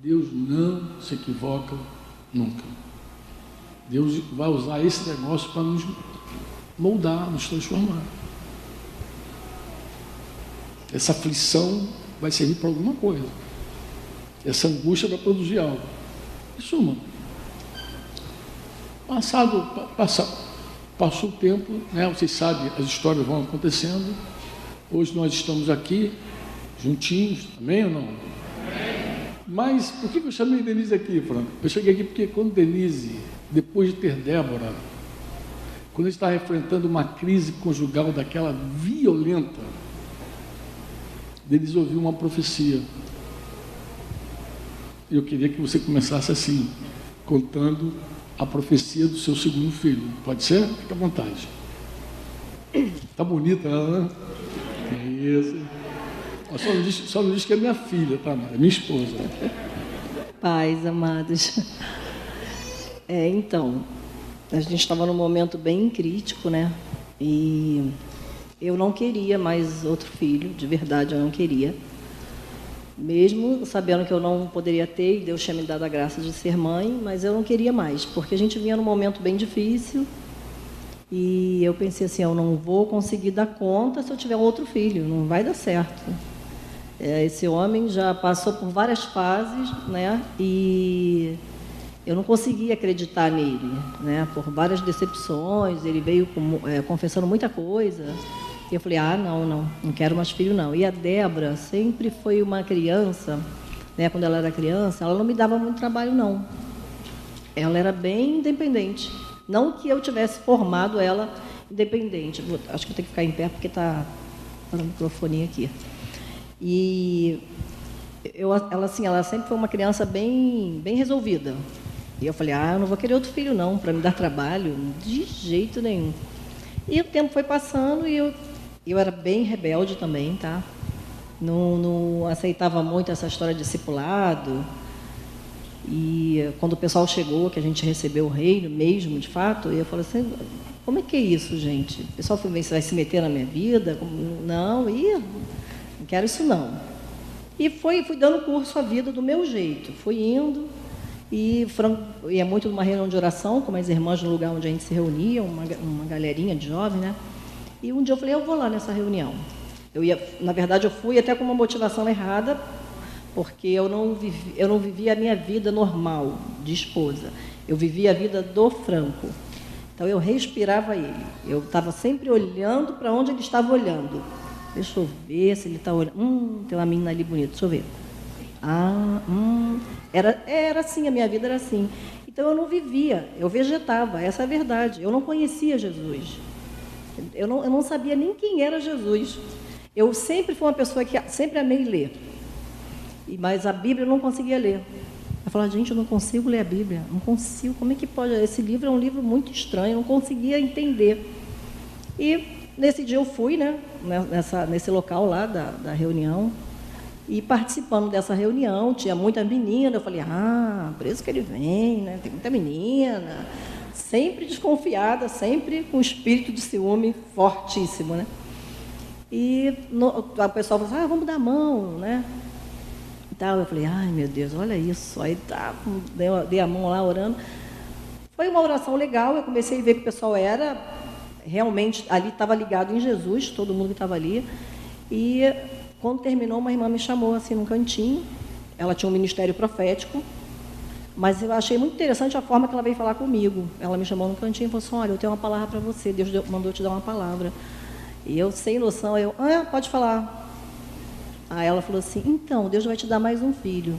Deus não se equivoca nunca. Deus vai usar esse negócio para nos moldar, nos transformar. Essa aflição vai servir para alguma coisa. Essa angústia vai produzir algo. Em suma, passado, passa, passou o tempo, né? vocês sabem, as histórias vão acontecendo. Hoje nós estamos aqui, juntinhos, amém ou não? Mas por que eu chamei Denise aqui, Franco? Eu cheguei aqui porque quando Denise, depois de ter Débora, quando está enfrentando uma crise conjugal daquela violenta, deles ouviu uma profecia. Eu queria que você começasse assim, contando a profecia do seu segundo filho. Pode ser? Fique à vontade. Tá bonita ela, né? Isso. Só não, diz, só não diz que é minha filha, tá? É minha esposa. Pais amados. É, então, a gente estava num momento bem crítico, né? E eu não queria mais outro filho, de verdade eu não queria. Mesmo sabendo que eu não poderia ter, e Deus tinha me dado a graça de ser mãe, mas eu não queria mais, porque a gente vinha num momento bem difícil. E eu pensei assim, eu não vou conseguir dar conta se eu tiver outro filho, não vai dar certo. É, esse homem já passou por várias fases, né? E eu não conseguia acreditar nele, né? Por várias decepções, ele veio com, é, confessando muita coisa. Eu falei, ah, não, não, não quero mais filho, não. E a Débora sempre foi uma criança, né, quando ela era criança, ela não me dava muito trabalho, não. Ela era bem independente. Não que eu tivesse formado ela independente. Acho que eu tenho que ficar em pé porque está tá no microfone aqui. E eu, ela, assim, ela sempre foi uma criança bem, bem resolvida. E eu falei, ah, eu não vou querer outro filho, não, para me dar trabalho, de jeito nenhum. E o tempo foi passando e eu eu era bem rebelde também, tá? Não, não aceitava muito essa história de discipulado. E quando o pessoal chegou, que a gente recebeu o reino mesmo, de fato, eu falei assim, como é que é isso, gente? O pessoal vai se meter na minha vida? Não, e não quero isso não. E foi, fui dando curso à vida do meu jeito. Fui indo e ia muito numa reunião de oração com as irmãs no lugar onde a gente se reunia, uma, uma galerinha de jovens, né? E um dia eu falei, eu vou lá nessa reunião. Eu ia, na verdade, eu fui até com uma motivação errada, porque eu não vivi, eu não vivia a minha vida normal de esposa. Eu vivia a vida do Franco. Então eu respirava ele. Eu estava sempre olhando para onde ele estava olhando. Deixa eu ver se ele está olhando. Hum, tem uma menina ali bonita. Deixa eu ver. Ah, hum. Era, era assim, a minha vida era assim. Então eu não vivia, eu vegetava, essa é a verdade. Eu não conhecia Jesus. Eu não, eu não sabia nem quem era Jesus. Eu sempre fui uma pessoa que sempre amei ler. Mas a Bíblia eu não conseguia ler. Eu falava, gente, eu não consigo ler a Bíblia. Não consigo. Como é que pode? Esse livro é um livro muito estranho. Eu não conseguia entender. E nesse dia eu fui, né? Nessa, nesse local lá da, da reunião. E participando dessa reunião, tinha muita menina. Eu falei, ah, por isso que ele vem, né? Tem muita menina sempre desconfiada, sempre com espírito de ciúme fortíssimo, né? E no, o pessoal falou assim, ah, vamos dar a mão, né? E tal. Eu falei, ai meu Deus, olha isso. Aí tá, dei, dei a mão lá orando. Foi uma oração legal, eu comecei a ver que o pessoal era realmente ali estava ligado em Jesus, todo mundo que estava ali. E quando terminou, uma irmã me chamou assim num cantinho. Ela tinha um ministério profético Mas eu achei muito interessante a forma que ela veio falar comigo. Ela me chamou no cantinho e falou assim: Olha, eu tenho uma palavra para você. Deus mandou te dar uma palavra. E eu, sem noção, eu, ah, pode falar. Aí ela falou assim: Então, Deus vai te dar mais um filho.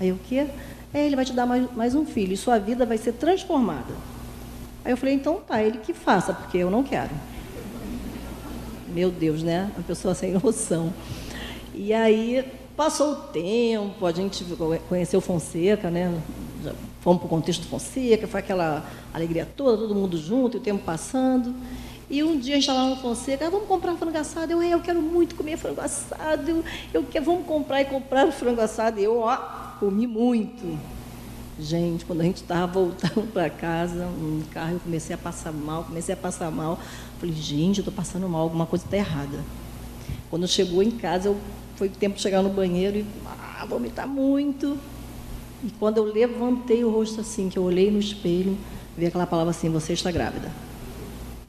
Aí eu, o quê? É, ele vai te dar mais, mais um filho e sua vida vai ser transformada. Aí eu falei: Então tá, ele que faça, porque eu não quero. Meu Deus, né? Uma pessoa sem noção. E aí passou o tempo, a gente conheceu Fonseca, né? Fomos para o contexto Fonseca, foi aquela alegria toda, todo mundo junto, e o tempo passando. E um dia a gente estava lá no Fonseca, ah, vamos comprar frango assado. Eu, eu quero muito comer frango assado. Eu, eu quero, vamos comprar e comprar frango assado. E eu, ó, comi muito. Gente, quando a gente estava voltando para casa, no carro, eu comecei a passar mal, comecei a passar mal. Falei, gente, eu estou passando mal, alguma coisa está errada. Quando chegou em casa, eu, foi tempo de chegar no banheiro e ah, vomitar muito. E quando eu levantei o rosto assim, que eu olhei no espelho, vi aquela palavra assim, você está grávida.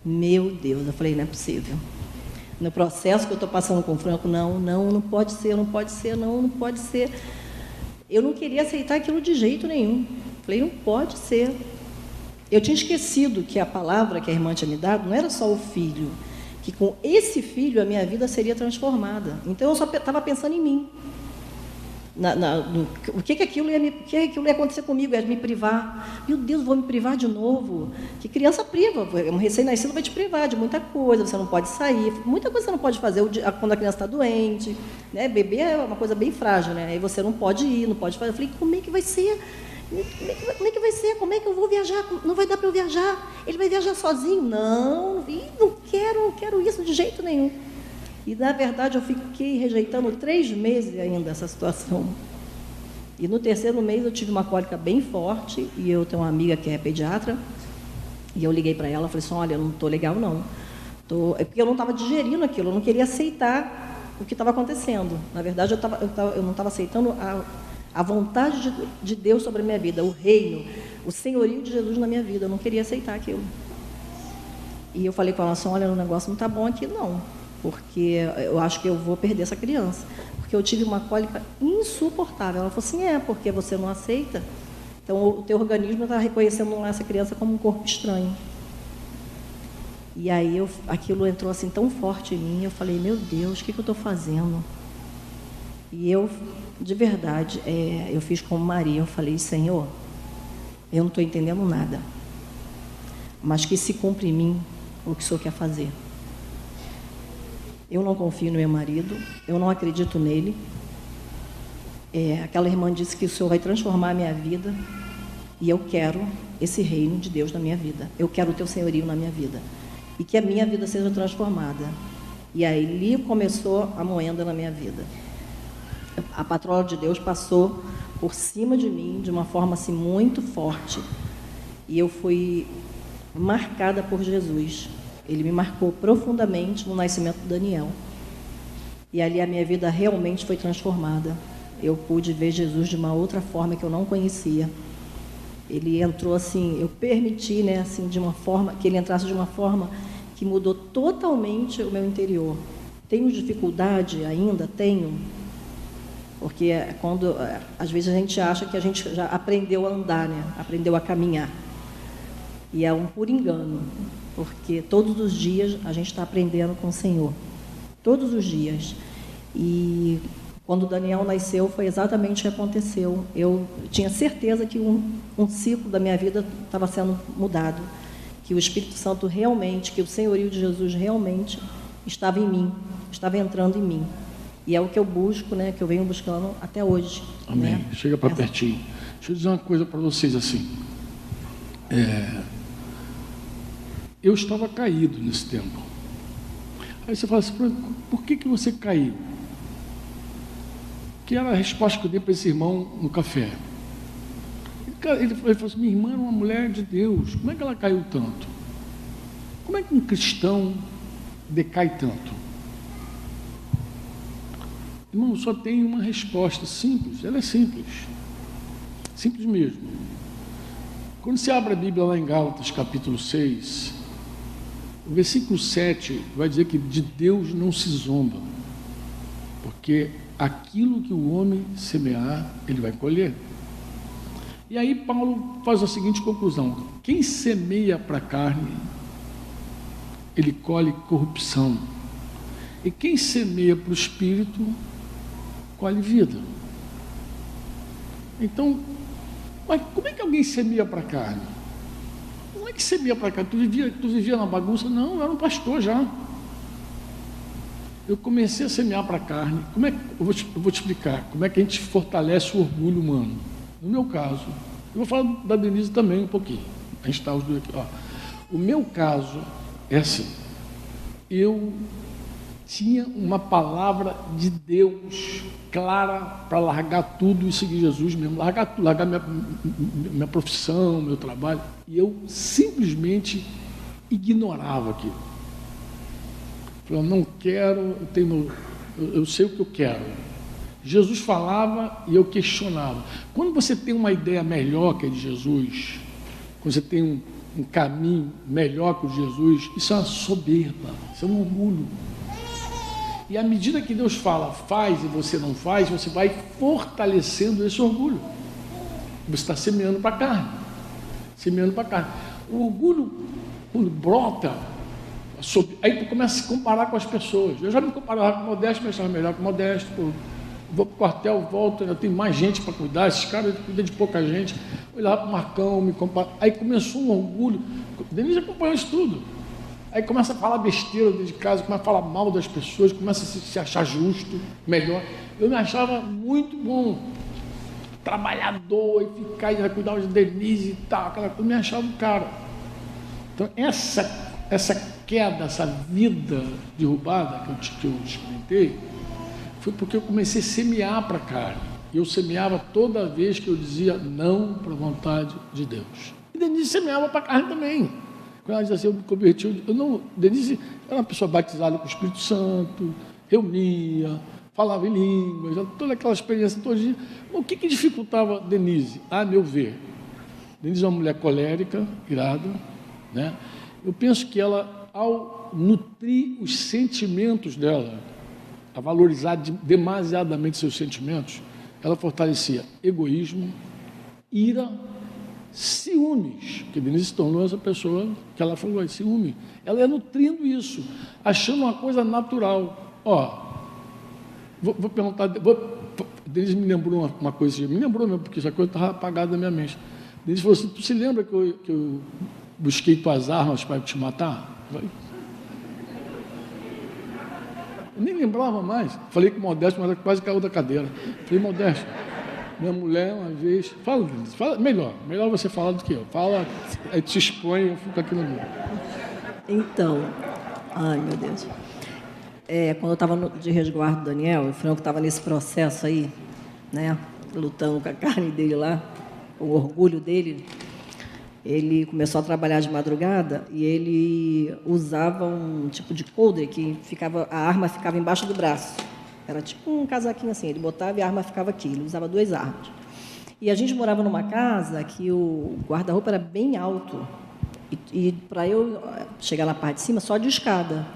Meu Deus, eu falei, não é possível. No processo que eu estou passando com o Franco, não, não, não pode ser, não pode ser, não, não pode ser. Eu não queria aceitar aquilo de jeito nenhum. Falei, não pode ser. Eu tinha esquecido que a palavra que a irmã tinha me dado não era só o filho, que com esse filho a minha vida seria transformada. Então eu só estava pensando em mim na, na, no, o que que aquilo ia me, o que aquilo ia acontecer comigo, ia me privar. Meu Deus, vou me privar de novo. Que criança priva, um recém-nascido vai te privar de muita coisa, você não pode sair, muita coisa você não pode fazer quando a criança está doente, né? Bebê é uma coisa bem frágil, né? Aí você não pode ir, não pode fazer. Eu falei, como é que vai ser? Como é, que vai, como é que vai ser? Como é que eu vou viajar? Não vai dar para eu viajar? Ele vai viajar sozinho? Não, não quero, não quero isso de jeito nenhum. E, na verdade, eu fiquei rejeitando três meses ainda essa situação. E no terceiro mês eu tive uma cólica bem forte, e eu tenho uma amiga que é pediatra, e eu liguei para ela e falei assim, olha, eu não estou legal não. Tô... É porque eu não estava digerindo aquilo, eu não queria aceitar o que estava acontecendo. Na verdade, eu, tava, eu, tava, eu não estava aceitando a, a vontade de, de Deus sobre a minha vida, o reino, o senhorio de Jesus na minha vida. Eu não queria aceitar aquilo. E eu falei com ela assim, olha, o negócio não está bom aqui não porque eu acho que eu vou perder essa criança. Porque eu tive uma cólica insuportável. Ela falou assim: é, porque você não aceita. Então, o teu organismo está reconhecendo essa criança como um corpo estranho. E aí, eu, aquilo entrou assim tão forte em mim, eu falei: meu Deus, o que, que eu estou fazendo? E eu, de verdade, é, eu fiz como Maria: eu falei, Senhor, eu não estou entendendo nada, mas que se cumpre em mim o que o Senhor quer fazer. Eu não confio no meu marido, eu não acredito nele. É, aquela irmã disse que o Senhor vai transformar a minha vida e eu quero esse reino de Deus na minha vida. Eu quero o teu senhorio na minha vida e que a minha vida seja transformada. E aí ali começou a moenda na minha vida. A patroa de Deus passou por cima de mim de uma forma assim muito forte. E eu fui marcada por Jesus. Ele me marcou profundamente no nascimento de Daniel. E ali a minha vida realmente foi transformada. Eu pude ver Jesus de uma outra forma que eu não conhecia. Ele entrou assim, eu permiti, né, assim, de uma forma que ele entrasse de uma forma que mudou totalmente o meu interior. Tenho dificuldade ainda, tenho, porque é quando é, às vezes a gente acha que a gente já aprendeu a andar, né? Aprendeu a caminhar. E é um por engano porque todos os dias a gente está aprendendo com o Senhor. Todos os dias. E quando Daniel nasceu, foi exatamente o que aconteceu. Eu tinha certeza que um, um ciclo da minha vida estava sendo mudado. Que o Espírito Santo realmente, que o senhorio de Jesus realmente estava em mim, estava entrando em mim. E é o que eu busco, né, que eu venho buscando até hoje. Amém. Né? Chega para pertinho. Deixa eu dizer uma coisa para vocês assim. É, eu estava caído nesse tempo. Aí você fala assim, por que, que você caiu? Que era a resposta que eu dei para esse irmão no café. Ele, falou assim, minha irmã era uma mulher de Deus, como é que ela caiu tanto? Como é que um cristão decai tanto? Irmão, só tem uma resposta simples, ela é simples. Simples mesmo. Quando você abre a Bíblia lá em Gálatas, capítulo 6, o versículo 7 vai dizer que de Deus não se zomba, porque aquilo que o homem semear, ele vai colher. E aí Paulo faz a seguinte conclusão: quem semeia para a carne, ele colhe corrupção. E quem semeia para o espírito, colhe vida. Então, mas como é que alguém semeia para a carne? Que semeia para carne? Tu vivia, tu vivia na bagunça? Não, eu era um pastor já. Eu comecei a semear para a carne. Como é que, eu, vou te, eu vou te explicar como é que a gente fortalece o orgulho humano. No meu caso, eu vou falar da Denise também um pouquinho. A gente está os dois aqui. Ó. O meu caso é assim. Eu tinha uma palavra de Deus clara para largar tudo e seguir Jesus mesmo, largar tudo, largar minha, minha profissão, meu trabalho. E eu simplesmente ignorava aquilo. Eu não quero, eu, tenho, eu, eu sei o que eu quero. Jesus falava e eu questionava. Quando você tem uma ideia melhor que a de Jesus, quando você tem um, um caminho melhor que o de Jesus, isso é uma soberba, isso é um orgulho. E à medida que Deus fala, faz e você não faz, você vai fortalecendo esse orgulho. Você está semeando para a carne. Semeando para a carne. O orgulho, quando brota, aí tu começa a se comparar com as pessoas. Eu já me comparava com o Modesto, mas estava melhor que o Modesto. Pô. Vou para o quartel, volto, eu tenho mais gente para cuidar, esses caras cuidam de pouca gente. Olhava para o Marcão, me compara. Aí começou um orgulho. Denise acompanhou isso tudo. Aí começa a falar besteira de casa, começa a falar mal das pessoas, começa a se, se achar justo, melhor. Eu me achava muito bom, trabalhador, e ficar e cuidar de Denise e tal, aquela coisa, eu me achava um cara. Então, essa, essa queda, essa vida derrubada que eu, que eu experimentei, foi porque eu comecei a semear para a carne. Eu semeava toda vez que eu dizia não para a vontade de Deus. E Denise semeava para a carne também. Ela diz assim, eu me converti, eu não, Denise era uma pessoa batizada com o Espírito Santo, reunia, falava em línguas, toda aquela experiência todo dia. O que, que dificultava Denise? A meu ver. Denise é uma mulher colérica, irada, né? Eu penso que ela, ao nutrir os sentimentos dela, a valorizar demasiadamente seus sentimentos, ela fortalecia egoísmo, ira ciúmes, que Denise se tornou essa pessoa que ela falou, ciúme. Ela é nutrindo isso, achando uma coisa natural. Ó, vou, vou perguntar, vou, Denise me lembrou uma, uma coisa, me lembrou mesmo, porque essa coisa estava apagada da minha mente. Denise falou assim, tu se lembra que eu, que eu busquei tuas armas para te matar? Eu nem lembrava mais. Falei com o Modesto, mas quase caiu da cadeira. Falei, Modesto, minha mulher, uma vez. Fala, fala melhor. Melhor você falar do que eu. Fala, aí te expõe, eu fico aqui no meio. Então, ai meu Deus. É, quando eu estava de resguardo do Daniel, o Franco estava nesse processo aí, né? Lutando com a carne dele lá, o orgulho dele. Ele começou a trabalhar de madrugada e ele usava um tipo de coldre que ficava, a arma ficava embaixo do braço. Era tipo um casaquinho assim, ele botava e a arma ficava aqui, ele usava duas armas. E a gente morava numa casa que o guarda-roupa era bem alto. E, e para eu chegar na parte de cima, só de escada.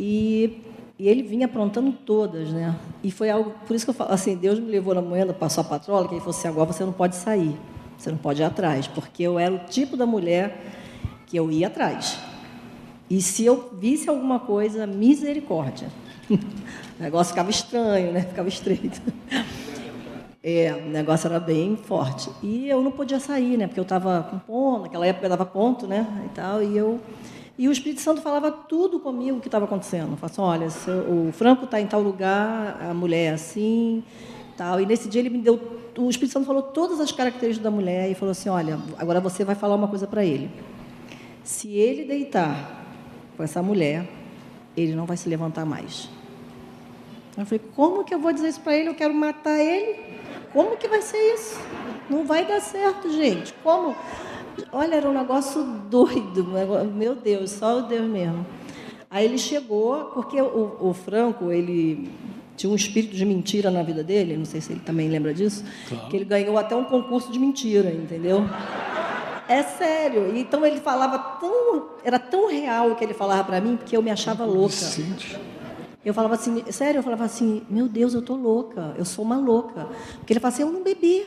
E, e, ele vinha aprontando todas, né? E foi algo, por isso que eu falo assim, Deus me levou na manhã, passou a patrola, que ele falou assim, agora você não pode sair, você não pode ir atrás, porque eu era o tipo da mulher que eu ia atrás. E se eu visse alguma coisa, misericórdia. O negócio ficava estranho, né? Ficava estreito. É, o negócio era bem forte. E eu não podia sair, né? Porque eu estava com ponto, naquela época eu dava ponto, né? E tal, e eu e o Espírito Santo falava tudo comigo o que estava acontecendo. Falava assim, olha, o Franco está em tal lugar, a mulher é assim, tal. E nesse dia ele me deu, o Espírito Santo falou todas as características da mulher e falou assim, olha, agora você vai falar uma coisa para ele. Se ele deitar com essa mulher, ele não vai se levantar mais. Eu falei, como que eu vou dizer isso para ele? Eu quero matar ele? Como que vai ser isso? Não vai dar certo, gente. Como? Olha, era um negócio doido. Meu Deus, só o Deus mesmo. Aí ele chegou, porque o, o Franco, ele tinha um espírito de mentira na vida dele, não sei se ele também lembra disso, claro. que ele ganhou até um concurso de mentira, entendeu? É sério. Então ele falava tão, era tão real o que ele falava para mim, porque eu me achava louca. Eu falava assim, sério, eu falava assim, meu Deus, eu tô louca, eu sou uma louca. Porque ele falava assim, eu não bebi.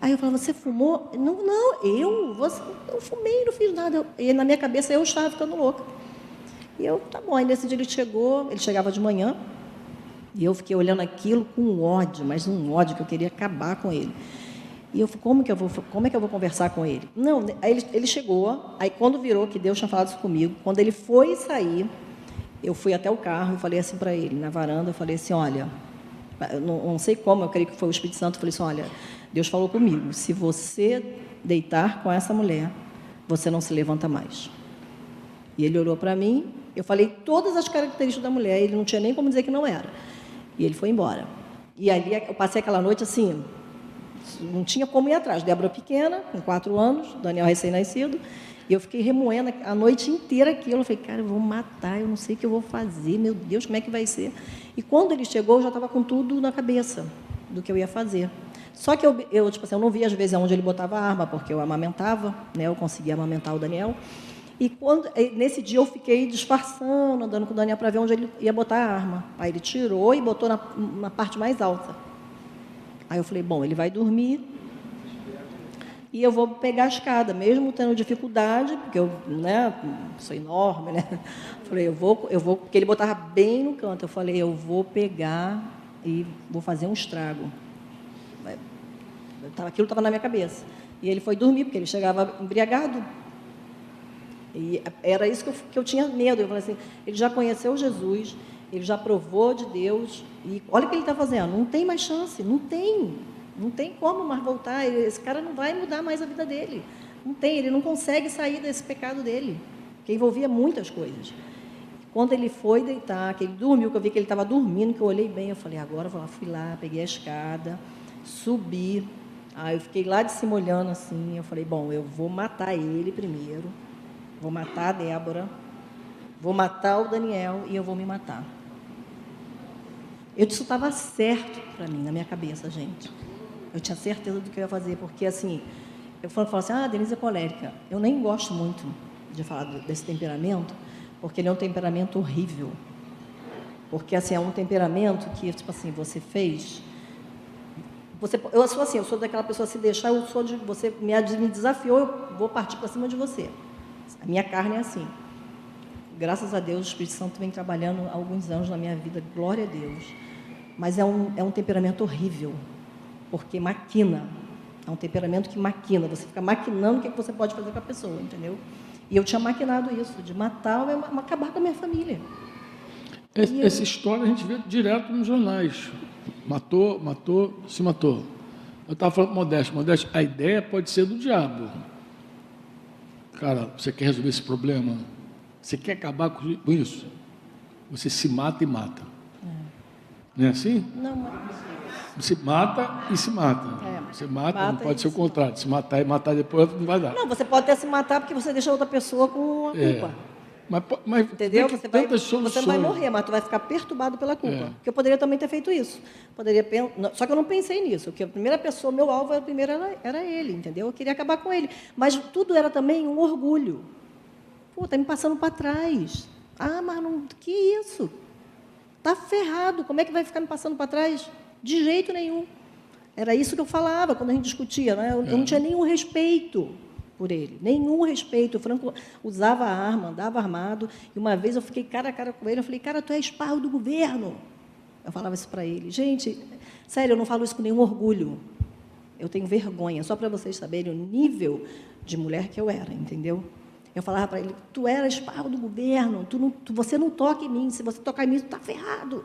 Aí eu falava, você fumou? Não, não, eu, você, eu fumei, não fiz nada. E na minha cabeça eu estava ficando louca. E eu, tá bom. Aí nesse dia ele chegou, ele chegava de manhã, e eu fiquei olhando aquilo com ódio, mas um ódio que eu queria acabar com ele. E eu falei, como que eu vou, como é que eu vou conversar com ele? Não, aí ele, ele chegou, aí quando virou que Deus tinha falado isso comigo, quando ele foi sair, eu fui até o carro e falei assim para ele, na varanda, eu falei assim, olha, não, não, sei como, eu creio que foi o Espírito Santo, eu falei assim, olha, Deus falou comigo, se você deitar com essa mulher, você não se levanta mais. E ele olhou para mim, eu falei todas as características da mulher, ele não tinha nem como dizer que não era. E ele foi embora. E ali eu passei aquela noite assim, não tinha como ir atrás. Débora pequena, com quatro anos, Daniel recém-nascido, e eu fiquei remoendo a noite inteira aquilo. Eu falei, cara, eu vou matar, eu não sei o que eu vou fazer, meu Deus, como é que vai ser? E quando ele chegou, eu já estava com tudo na cabeça do que eu ia fazer. Só que eu, eu, tipo assim, eu não via às vezes onde ele botava a arma, porque eu amamentava, né? eu conseguia amamentar o Daniel. E quando, nesse dia eu fiquei disfarçando, andando com o Daniel para ver onde ele ia botar a arma. Aí ele tirou e botou na, na parte mais alta. Aí eu falei, bom, ele vai dormir e eu vou pegar a escada, mesmo tendo dificuldade, porque eu né, sou enorme, né? Falei, eu vou, eu vou, porque ele botava bem no canto. Eu falei, eu vou pegar e vou fazer um estrago. Aquilo estava na minha cabeça. E ele foi dormir, porque ele chegava embriagado. E era isso que eu, que eu tinha medo. Eu falei assim, ele já conheceu Jesus, ele já provou de Deus, e olha o que ele está fazendo. Não tem mais chance, não tem. Não tem como mais voltar. Esse cara não vai mudar mais a vida dele. Não tem, ele não consegue sair desse pecado dele, que envolvia muitas coisas. Quando ele foi deitar, que ele dormiu, que eu vi que ele estava dormindo, que eu olhei bem, eu falei, agora eu vou lá, fui lá, peguei a escada, subi. Aí eu fiquei lá de cima olhando assim, eu falei, bom, eu vou matar ele primeiro, vou matar a Débora, vou matar o Daniel e eu vou me matar. Eu disse, estava certo para mim, na minha cabeça, gente. Eu tinha certeza do que eu ia fazer, porque assim, eu falo, falo assim, ah, Denise é colérica. Eu nem gosto muito de falar desse temperamento, porque ele é um temperamento horrível. Porque assim, é um temperamento que, tipo assim, você fez. Você, eu sou assim, eu sou daquela pessoa se deixar, eu sou de você me, me desafiou, eu vou partir para cima de você. A minha carne é assim. Graças a Deus, o Espírito Santo vem trabalhando há alguns anos na minha vida, glória a Deus. Mas é um, é um temperamento horrível porque maquina. É um temperamento que maquina. Você fica maquinando o que você pode fazer com a pessoa, entendeu? E eu tinha maquinado isso, de matar, acabar com a minha família. Esse, essa história a gente vê direto nos jornais. Matou, matou, se matou. Eu estava falando Modesto, Modesto, a ideia pode ser do diabo. Cara, você quer resolver esse problema? Você quer acabar com isso? Você se mata e mata. É. Não é assim? Não, mas... Se mata e se mata. É, você mata, mata não pode ser o contrário. Se matar e matar depois não vai dar. Não, você pode até se matar porque você deixa outra pessoa com a é. culpa. Mas, mas Entendeu? Você, vai, você não vai morrer, mas tu vai ficar perturbado pela culpa. É. Porque eu poderia também ter feito isso. Poderia Só que eu não pensei nisso. Porque a primeira pessoa, meu alvo era, primeiro era, era ele, entendeu? Eu queria acabar com ele. Mas tudo era também um orgulho. Pô, tá me passando para trás. Ah, mas não. Que isso? Tá ferrado. Como é que vai ficar me passando para trás? De jeito nenhum. Era isso que eu falava quando a gente discutia. Né? Eu, eu não tinha nenhum respeito por ele, nenhum respeito. O Franco usava a arma, andava armado. E uma vez eu fiquei cara a cara com ele. Eu falei, cara, tu é esparro do governo. Eu falava isso para ele. Gente, sério, eu não falo isso com nenhum orgulho. Eu tenho vergonha, só para vocês saberem o nível de mulher que eu era, entendeu? Eu falava para ele, tu era esparro do governo, tu não, tu, você não toca em mim, se você tocar em mim, tu está ferrado.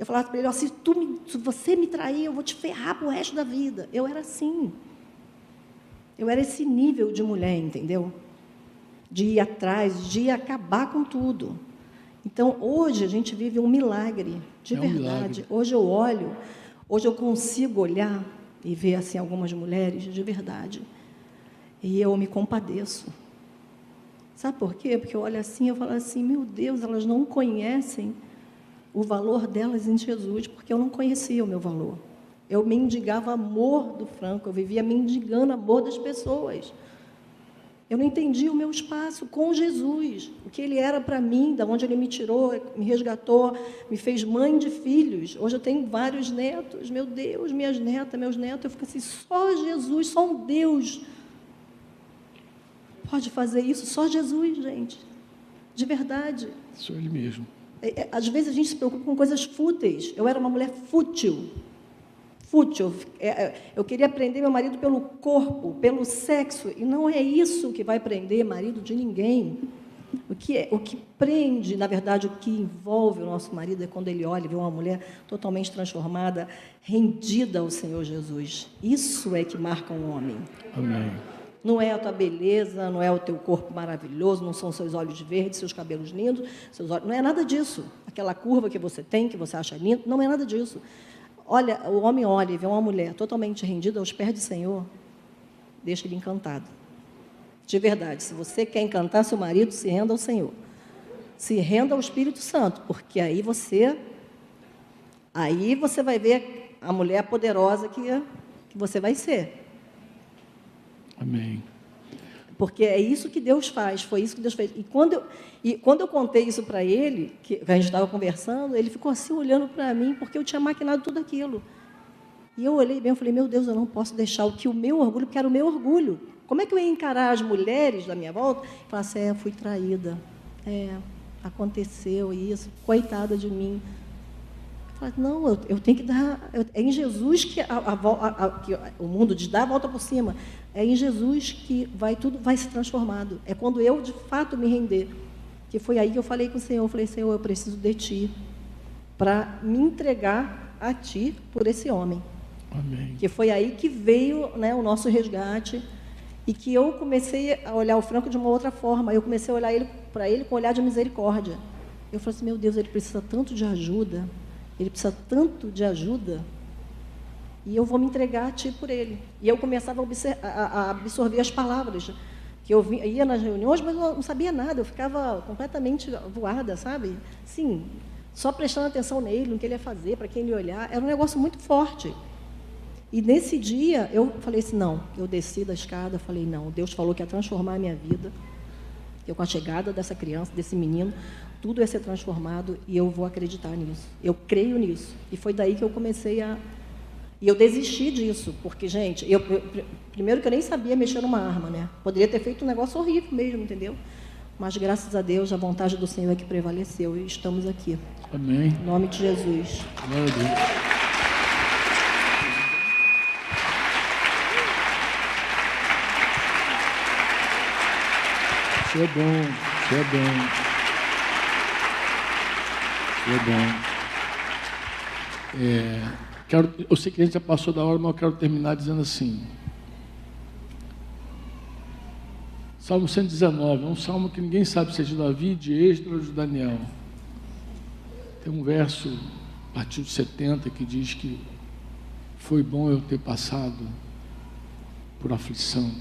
Eu falava para ele, se, tu me, se você me trair, eu vou te ferrar para o resto da vida. Eu era assim. Eu era esse nível de mulher, entendeu? De ir atrás, de acabar com tudo. Então, hoje a gente vive um milagre, de é verdade. Um milagre. Hoje eu olho, hoje eu consigo olhar e ver assim algumas mulheres de verdade. E eu me compadeço. Sabe por quê? Porque eu olho assim, eu falo assim, meu Deus, elas não conhecem o valor delas em Jesus, porque eu não conhecia o meu valor. Eu mendigava amor do Franco, eu vivia mendigando amor das pessoas. Eu não entendi o meu espaço com Jesus, o que ele era para mim, da onde ele me tirou, me resgatou, me fez mãe de filhos. Hoje eu tenho vários netos, meu Deus, minhas netas, meus netos. Eu fico assim, só Jesus, só um Deus pode fazer isso, só Jesus, gente. De verdade. Só ele mesmo. É, é, às vezes a gente se preocupa com coisas fúteis. Eu era uma mulher fútil fútil. É, eu queria prender meu marido pelo corpo, pelo sexo, e não é isso que vai prender marido de ninguém. O que, é, o que prende, na verdade, o que envolve o nosso marido é quando ele olha e vê uma mulher totalmente transformada, rendida ao Senhor Jesus. Isso é que marca um homem. Amém. Não é a tua beleza, não é o teu corpo maravilhoso, não são seus olhos verdes, seus cabelos lindos, seus olhos, não é nada disso. Aquela curva que você tem, que você acha lindo, não é nada disso. Olha, o homem olha e vê uma mulher totalmente rendida aos pés do Senhor, deixa ele encantado. De verdade, se você quer encantar seu marido, se renda ao Senhor. Se renda ao Espírito Santo, porque aí você aí você vai ver a mulher poderosa que, que você vai ser. Amém. Porque é isso que Deus faz, foi isso que Deus fez. E quando eu, e quando eu contei isso para ele, que a gente estava conversando, ele ficou assim olhando para mim, porque eu tinha maquinado tudo aquilo. E eu olhei bem, eu falei, meu Deus, eu não posso deixar o que o meu orgulho, porque era o meu orgulho. Como é que eu ia encarar as mulheres da minha volta falar assim, é, fui traída. É, aconteceu isso, coitada de mim. Não, eu, eu, tenho que dar. Eu, é em Jesus que, a, a, a, que, o mundo de dar a volta por cima. É em Jesus que vai tudo vai ser transformado. É quando eu de fato me render. Que foi aí que eu falei com o Senhor. Eu falei, Senhor, eu preciso de Ti para me entregar a Ti por esse homem. Amém. Que foi aí que veio né, o nosso resgate e que eu comecei a olhar o Franco de uma outra forma. Eu comecei a olhar ele para ele com um olhar de misericórdia. Eu falei assim, meu Deus, ele precisa tanto de ajuda. Ele precisa tanto de ajuda e eu vou me entregar a ti por ele. E eu começava a, a absorver as palavras. Que eu ia nas reuniões, mas eu não sabia nada, eu ficava completamente voada, sabe? Sim, só prestando atenção nele, no que ele ia fazer, para quem ele olhar. Era um negócio muito forte. E nesse dia eu falei assim: não, eu desci da escada, falei: não, Deus falou que ia transformar a minha vida. Eu, com a chegada dessa criança, desse menino, tudo ia ser transformado e eu vou acreditar nisso. Eu creio nisso. E foi daí que eu comecei a. E eu desisti disso, porque, gente, eu, primeiro que eu nem sabia mexer numa arma, né? Poderia ter feito um negócio horrível mesmo, entendeu? Mas graças a Deus, a vontade do Senhor é que prevaleceu e estamos aqui. Amém. Em nome de Jesus. Glória a Deus. Isso é bom, isso é bom. Foi bom. É, quero, eu sei que a gente já passou da hora, mas eu quero terminar dizendo assim. Salmo 119, é um salmo que ninguém sabe se é de Davi, de Esdras ou de Daniel. Tem um verso, a partir de 70, que diz que foi bom eu ter passado por aflição,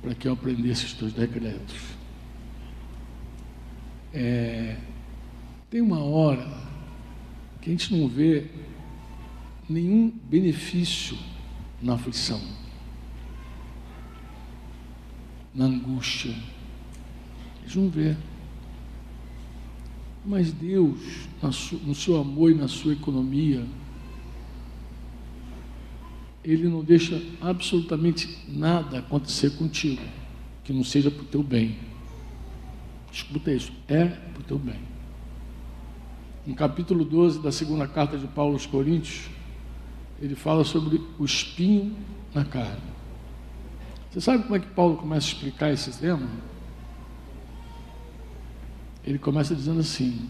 para que eu aprendesse os teus decretos. É, tem uma hora que a gente não vê nenhum benefício na aflição, na angústia. Gente não vê. Mas Deus, no seu amor e na sua economia, Ele não deixa absolutamente nada acontecer contigo que não seja para o teu bem. Escuta isso, é para o teu bem no capítulo 12 da segunda carta de Paulo aos Coríntios, ele fala sobre o espinho na carne. Você sabe como é que Paulo começa a explicar esse tema? Ele começa dizendo assim: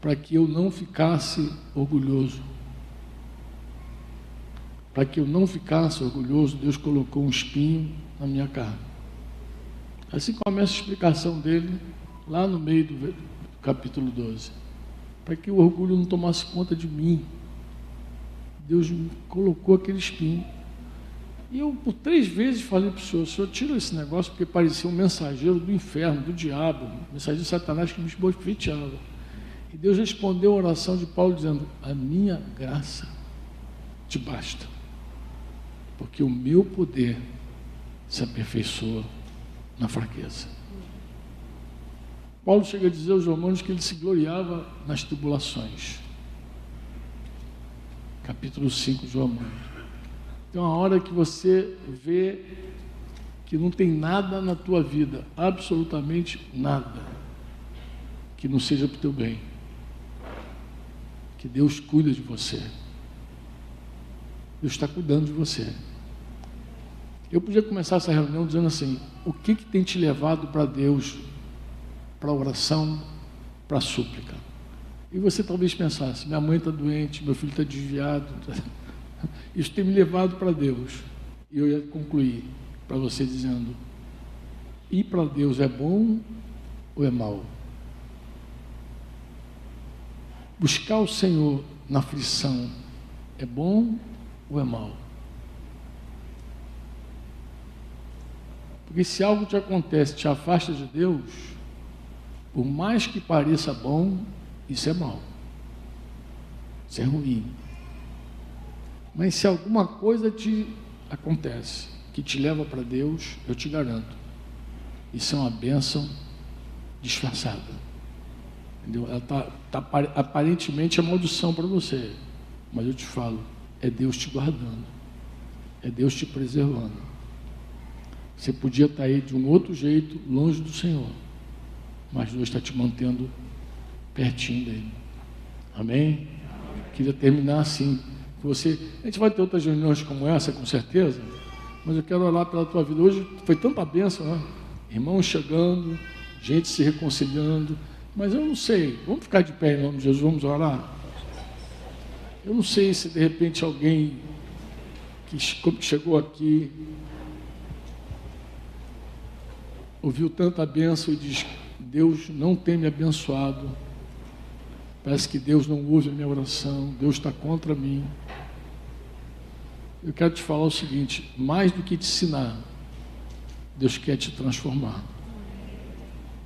para que eu não ficasse orgulhoso. Para que eu não ficasse orgulhoso, Deus colocou um espinho na minha carne. Assim começa a explicação dele, lá no meio do capítulo 12 para que o orgulho não tomasse conta de mim. Deus me colocou aquele espinho. E eu, por três vezes, falei para o Senhor: Senhor, tira esse negócio, porque parecia um mensageiro do inferno, do diabo, um mensageiro de Satanás que me esbofeteava. E Deus respondeu a oração de Paulo, dizendo: A minha graça te basta, porque o meu poder se aperfeiçoa na fraqueza. Paulo chega a dizer aos romanos que ele se gloriava nas tribulações. Capítulo 5 de Romanos. Tem uma hora que você vê que não tem nada na tua vida, absolutamente nada, que não seja para o teu bem. Que Deus cuida de você. Deus está cuidando de você. Eu podia começar essa reunião dizendo assim: o que, que tem te levado para Deus para oração, para súplica. E você talvez pensasse: minha mãe está doente, meu filho está desviado. Isso tem me levado para Deus. E eu ia concluir para você dizendo: ir para Deus é bom ou é mal? Buscar o Senhor na aflição é bom ou é mal? Porque se algo te acontece, te afasta de Deus, por mais que pareça bom, isso é mal. Isso é ruim. Mas se alguma coisa te acontece que te leva para Deus, eu te garanto, isso é uma bênção disfarçada. Entendeu? Ela tá, tá aparentemente é maldição para você, mas eu te falo, é Deus te guardando, é Deus te preservando. Você podia estar tá aí de um outro jeito, longe do Senhor mas Deus está te mantendo pertinho dele. Amém? Queria terminar assim. Você, a gente vai ter outras reuniões como essa, com certeza, mas eu quero orar pela tua vida. Hoje foi tanta bênção, né? Irmãos chegando, gente se reconciliando, mas eu não sei. Vamos ficar de pé em nome de Jesus, vamos orar. Eu não sei se de repente alguém que chegou aqui ouviu tanta bênção e diz: Deus não tem me abençoado. Parece que Deus não ouve a minha oração. Deus está contra mim. Eu quero te falar o seguinte: mais do que te ensinar, Deus quer te transformar.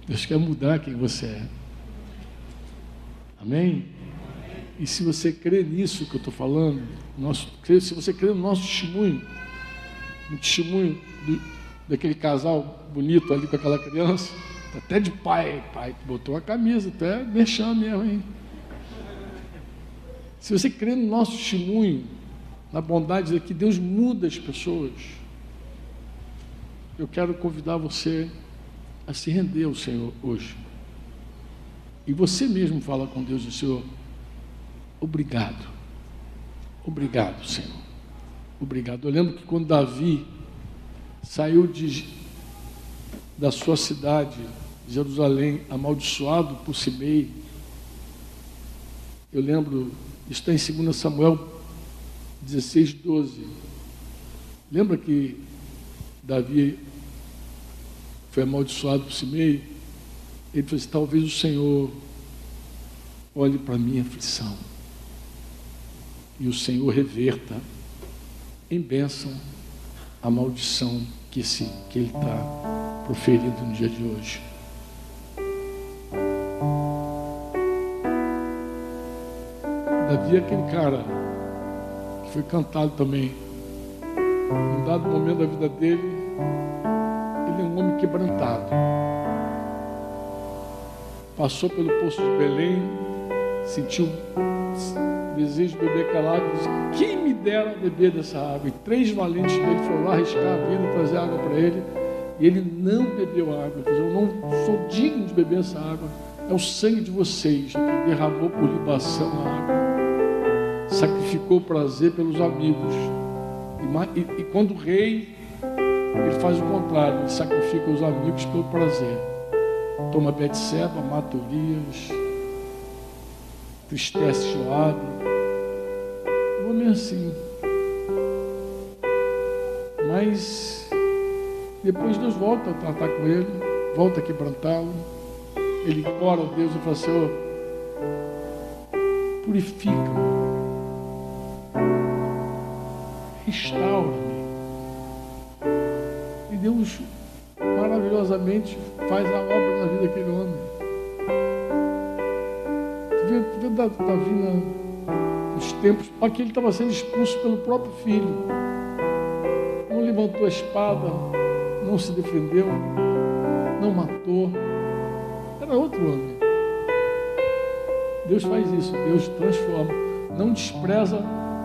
Deus quer mudar quem você é. Amém? E se você crê nisso que eu estou falando, nosso, se você crê no nosso testemunho, no testemunho do, daquele casal bonito ali com aquela criança, até de pai, pai, botou a camisa, até mexendo mesmo, hein? Se você crê no nosso testemunho, na bondade de que Deus muda as pessoas, eu quero convidar você a se render ao Senhor hoje. E você mesmo fala com Deus, Senhor, obrigado. Obrigado, Senhor. Obrigado. Eu lembro que quando Davi saiu de, da sua cidade, Jerusalém amaldiçoado por Simei. Eu lembro, está em 2 Samuel 16, 12. Lembra que Davi foi amaldiçoado por Simei? Ele falou assim: talvez o Senhor olhe para a minha aflição e o Senhor reverta em bênção a maldição que, esse, que ele está proferindo no dia de hoje. Davi é aquele cara que foi cantado também. Em dado momento da vida dele, ele é um homem quebrantado. Passou pelo poço de Belém, sentiu desejo de beber calado, disse, quem me dera beber dessa água? E três valentes dele foram lá arriscar a vida, trazer água para ele. E ele não bebeu água. Falou, eu não sou digno de beber essa água. É o sangue de vocês que derramou por libação a água sacrificou prazer pelos amigos. E, e, e quando o rei, ele faz o contrário, ele sacrifica os amigos pelo prazer. Toma Betseba, mata Urias, tristece Joabe. O homem é assim. Mas depois Deus volta a tratar com ele, volta a quebrantá-lo. Ele ora a Deus e fala, Senhor, purifica-me restaura-me. E Deus maravilhosamente faz a obra na vida daquele homem. Tu vê, tu vê Davi nos tempos, aqui ele estava sendo expulso pelo próprio filho. Não levantou a espada, não se defendeu, não matou. Era outro homem. Deus faz isso, Deus transforma. Não despreza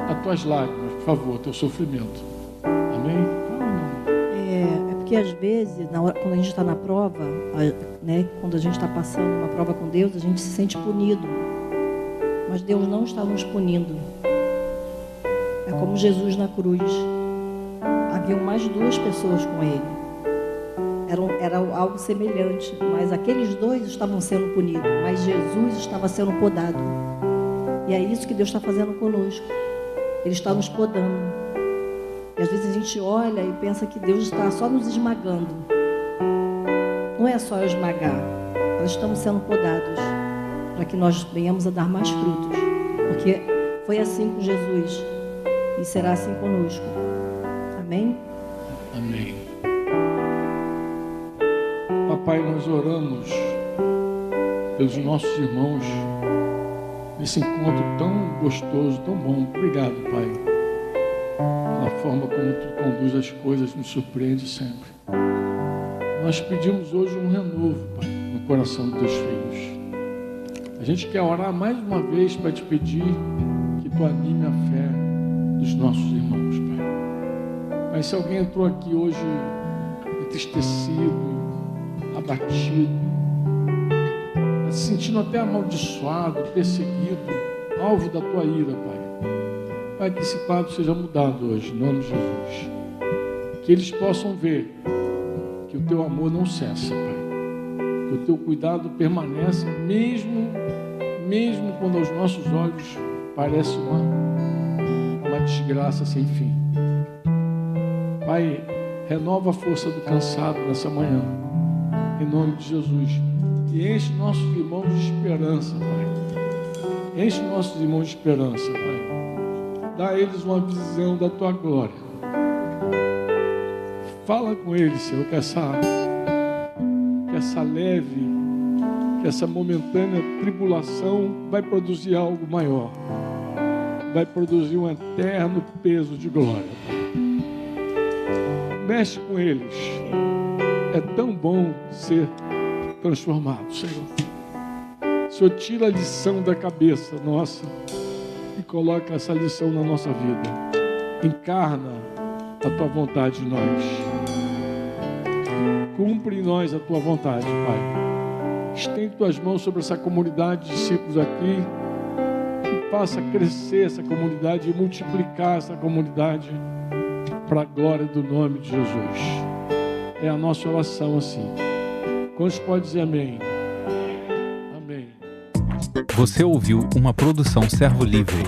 as tuas lágrimas, favor, teu sofrimento. Amém? É, é porque às vezes, hora, quando a gente está na prova, né, quando a gente está passando uma prova com Deus, a gente se sente punido. Mas Deus não está nos punindo. É como Jesus na cruz. Haviam mais duas pessoas com ele. Era algo semelhante, mas aqueles dois estavam sendo punidos, mas Jesus estava sendo podado. E é isso que Deus está fazendo conosco. Ele está nos podando. E às vezes a gente olha e pensa que Deus está só nos esmagando. Não é só esmagar, nós estamos sendo podados para que nós venhamos a dar mais frutos. Porque foi assim com Jesus e será assim conosco. Amém? Amém. Papai, nós oramos pelos nossos irmãos nesse encontro tão gostoso, tão bom. Obrigado, Pai. Pela forma como tu conduz as coisas, me surpreende sempre. Nós pedimos hoje um renovo, Pai, no coração dos teus filhos. A gente quer orar mais uma vez para te pedir que tu anime a fé dos nossos irmãos, Pai. Mas se alguém entrou aqui hoje entristecido, abatido, se sentindo até amaldiçoado, perseguido, alvo da tua ira, Pai. Pai, que esse quadro seja mudado hoje, em nome de Jesus. Que eles possam ver que o teu amor não cessa, Pai. Que o teu cuidado permanece, mesmo, mesmo quando aos nossos olhos parece uma, uma desgraça sem fim. Pai, renova a força do cansado nessa manhã, em nome de Jesus e enche nossos irmãos de esperança, Pai. Enche nossos irmãos de esperança, Pai. Dá a eles uma visão da tua glória. Fala com eles, Senhor, que essa, que essa leve, que essa momentânea tribulação vai produzir algo maior. Vai produzir um eterno peso de glória. Mexe com eles. É tão bom ser transformado, Senhor. Senhor tira a lição da cabeça nossa e coloca essa lição na nossa vida. Encarna a tua vontade em nós. Cumpre em nós a tua vontade, Pai. Estende tuas mãos sobre essa comunidade de discípulos aqui e faça crescer essa comunidade e multiplicar essa comunidade para a glória do nome de Jesus. É a nossa oração assim. Quantos pode dizer amém? Amém. Você ouviu uma produção Servo Livre.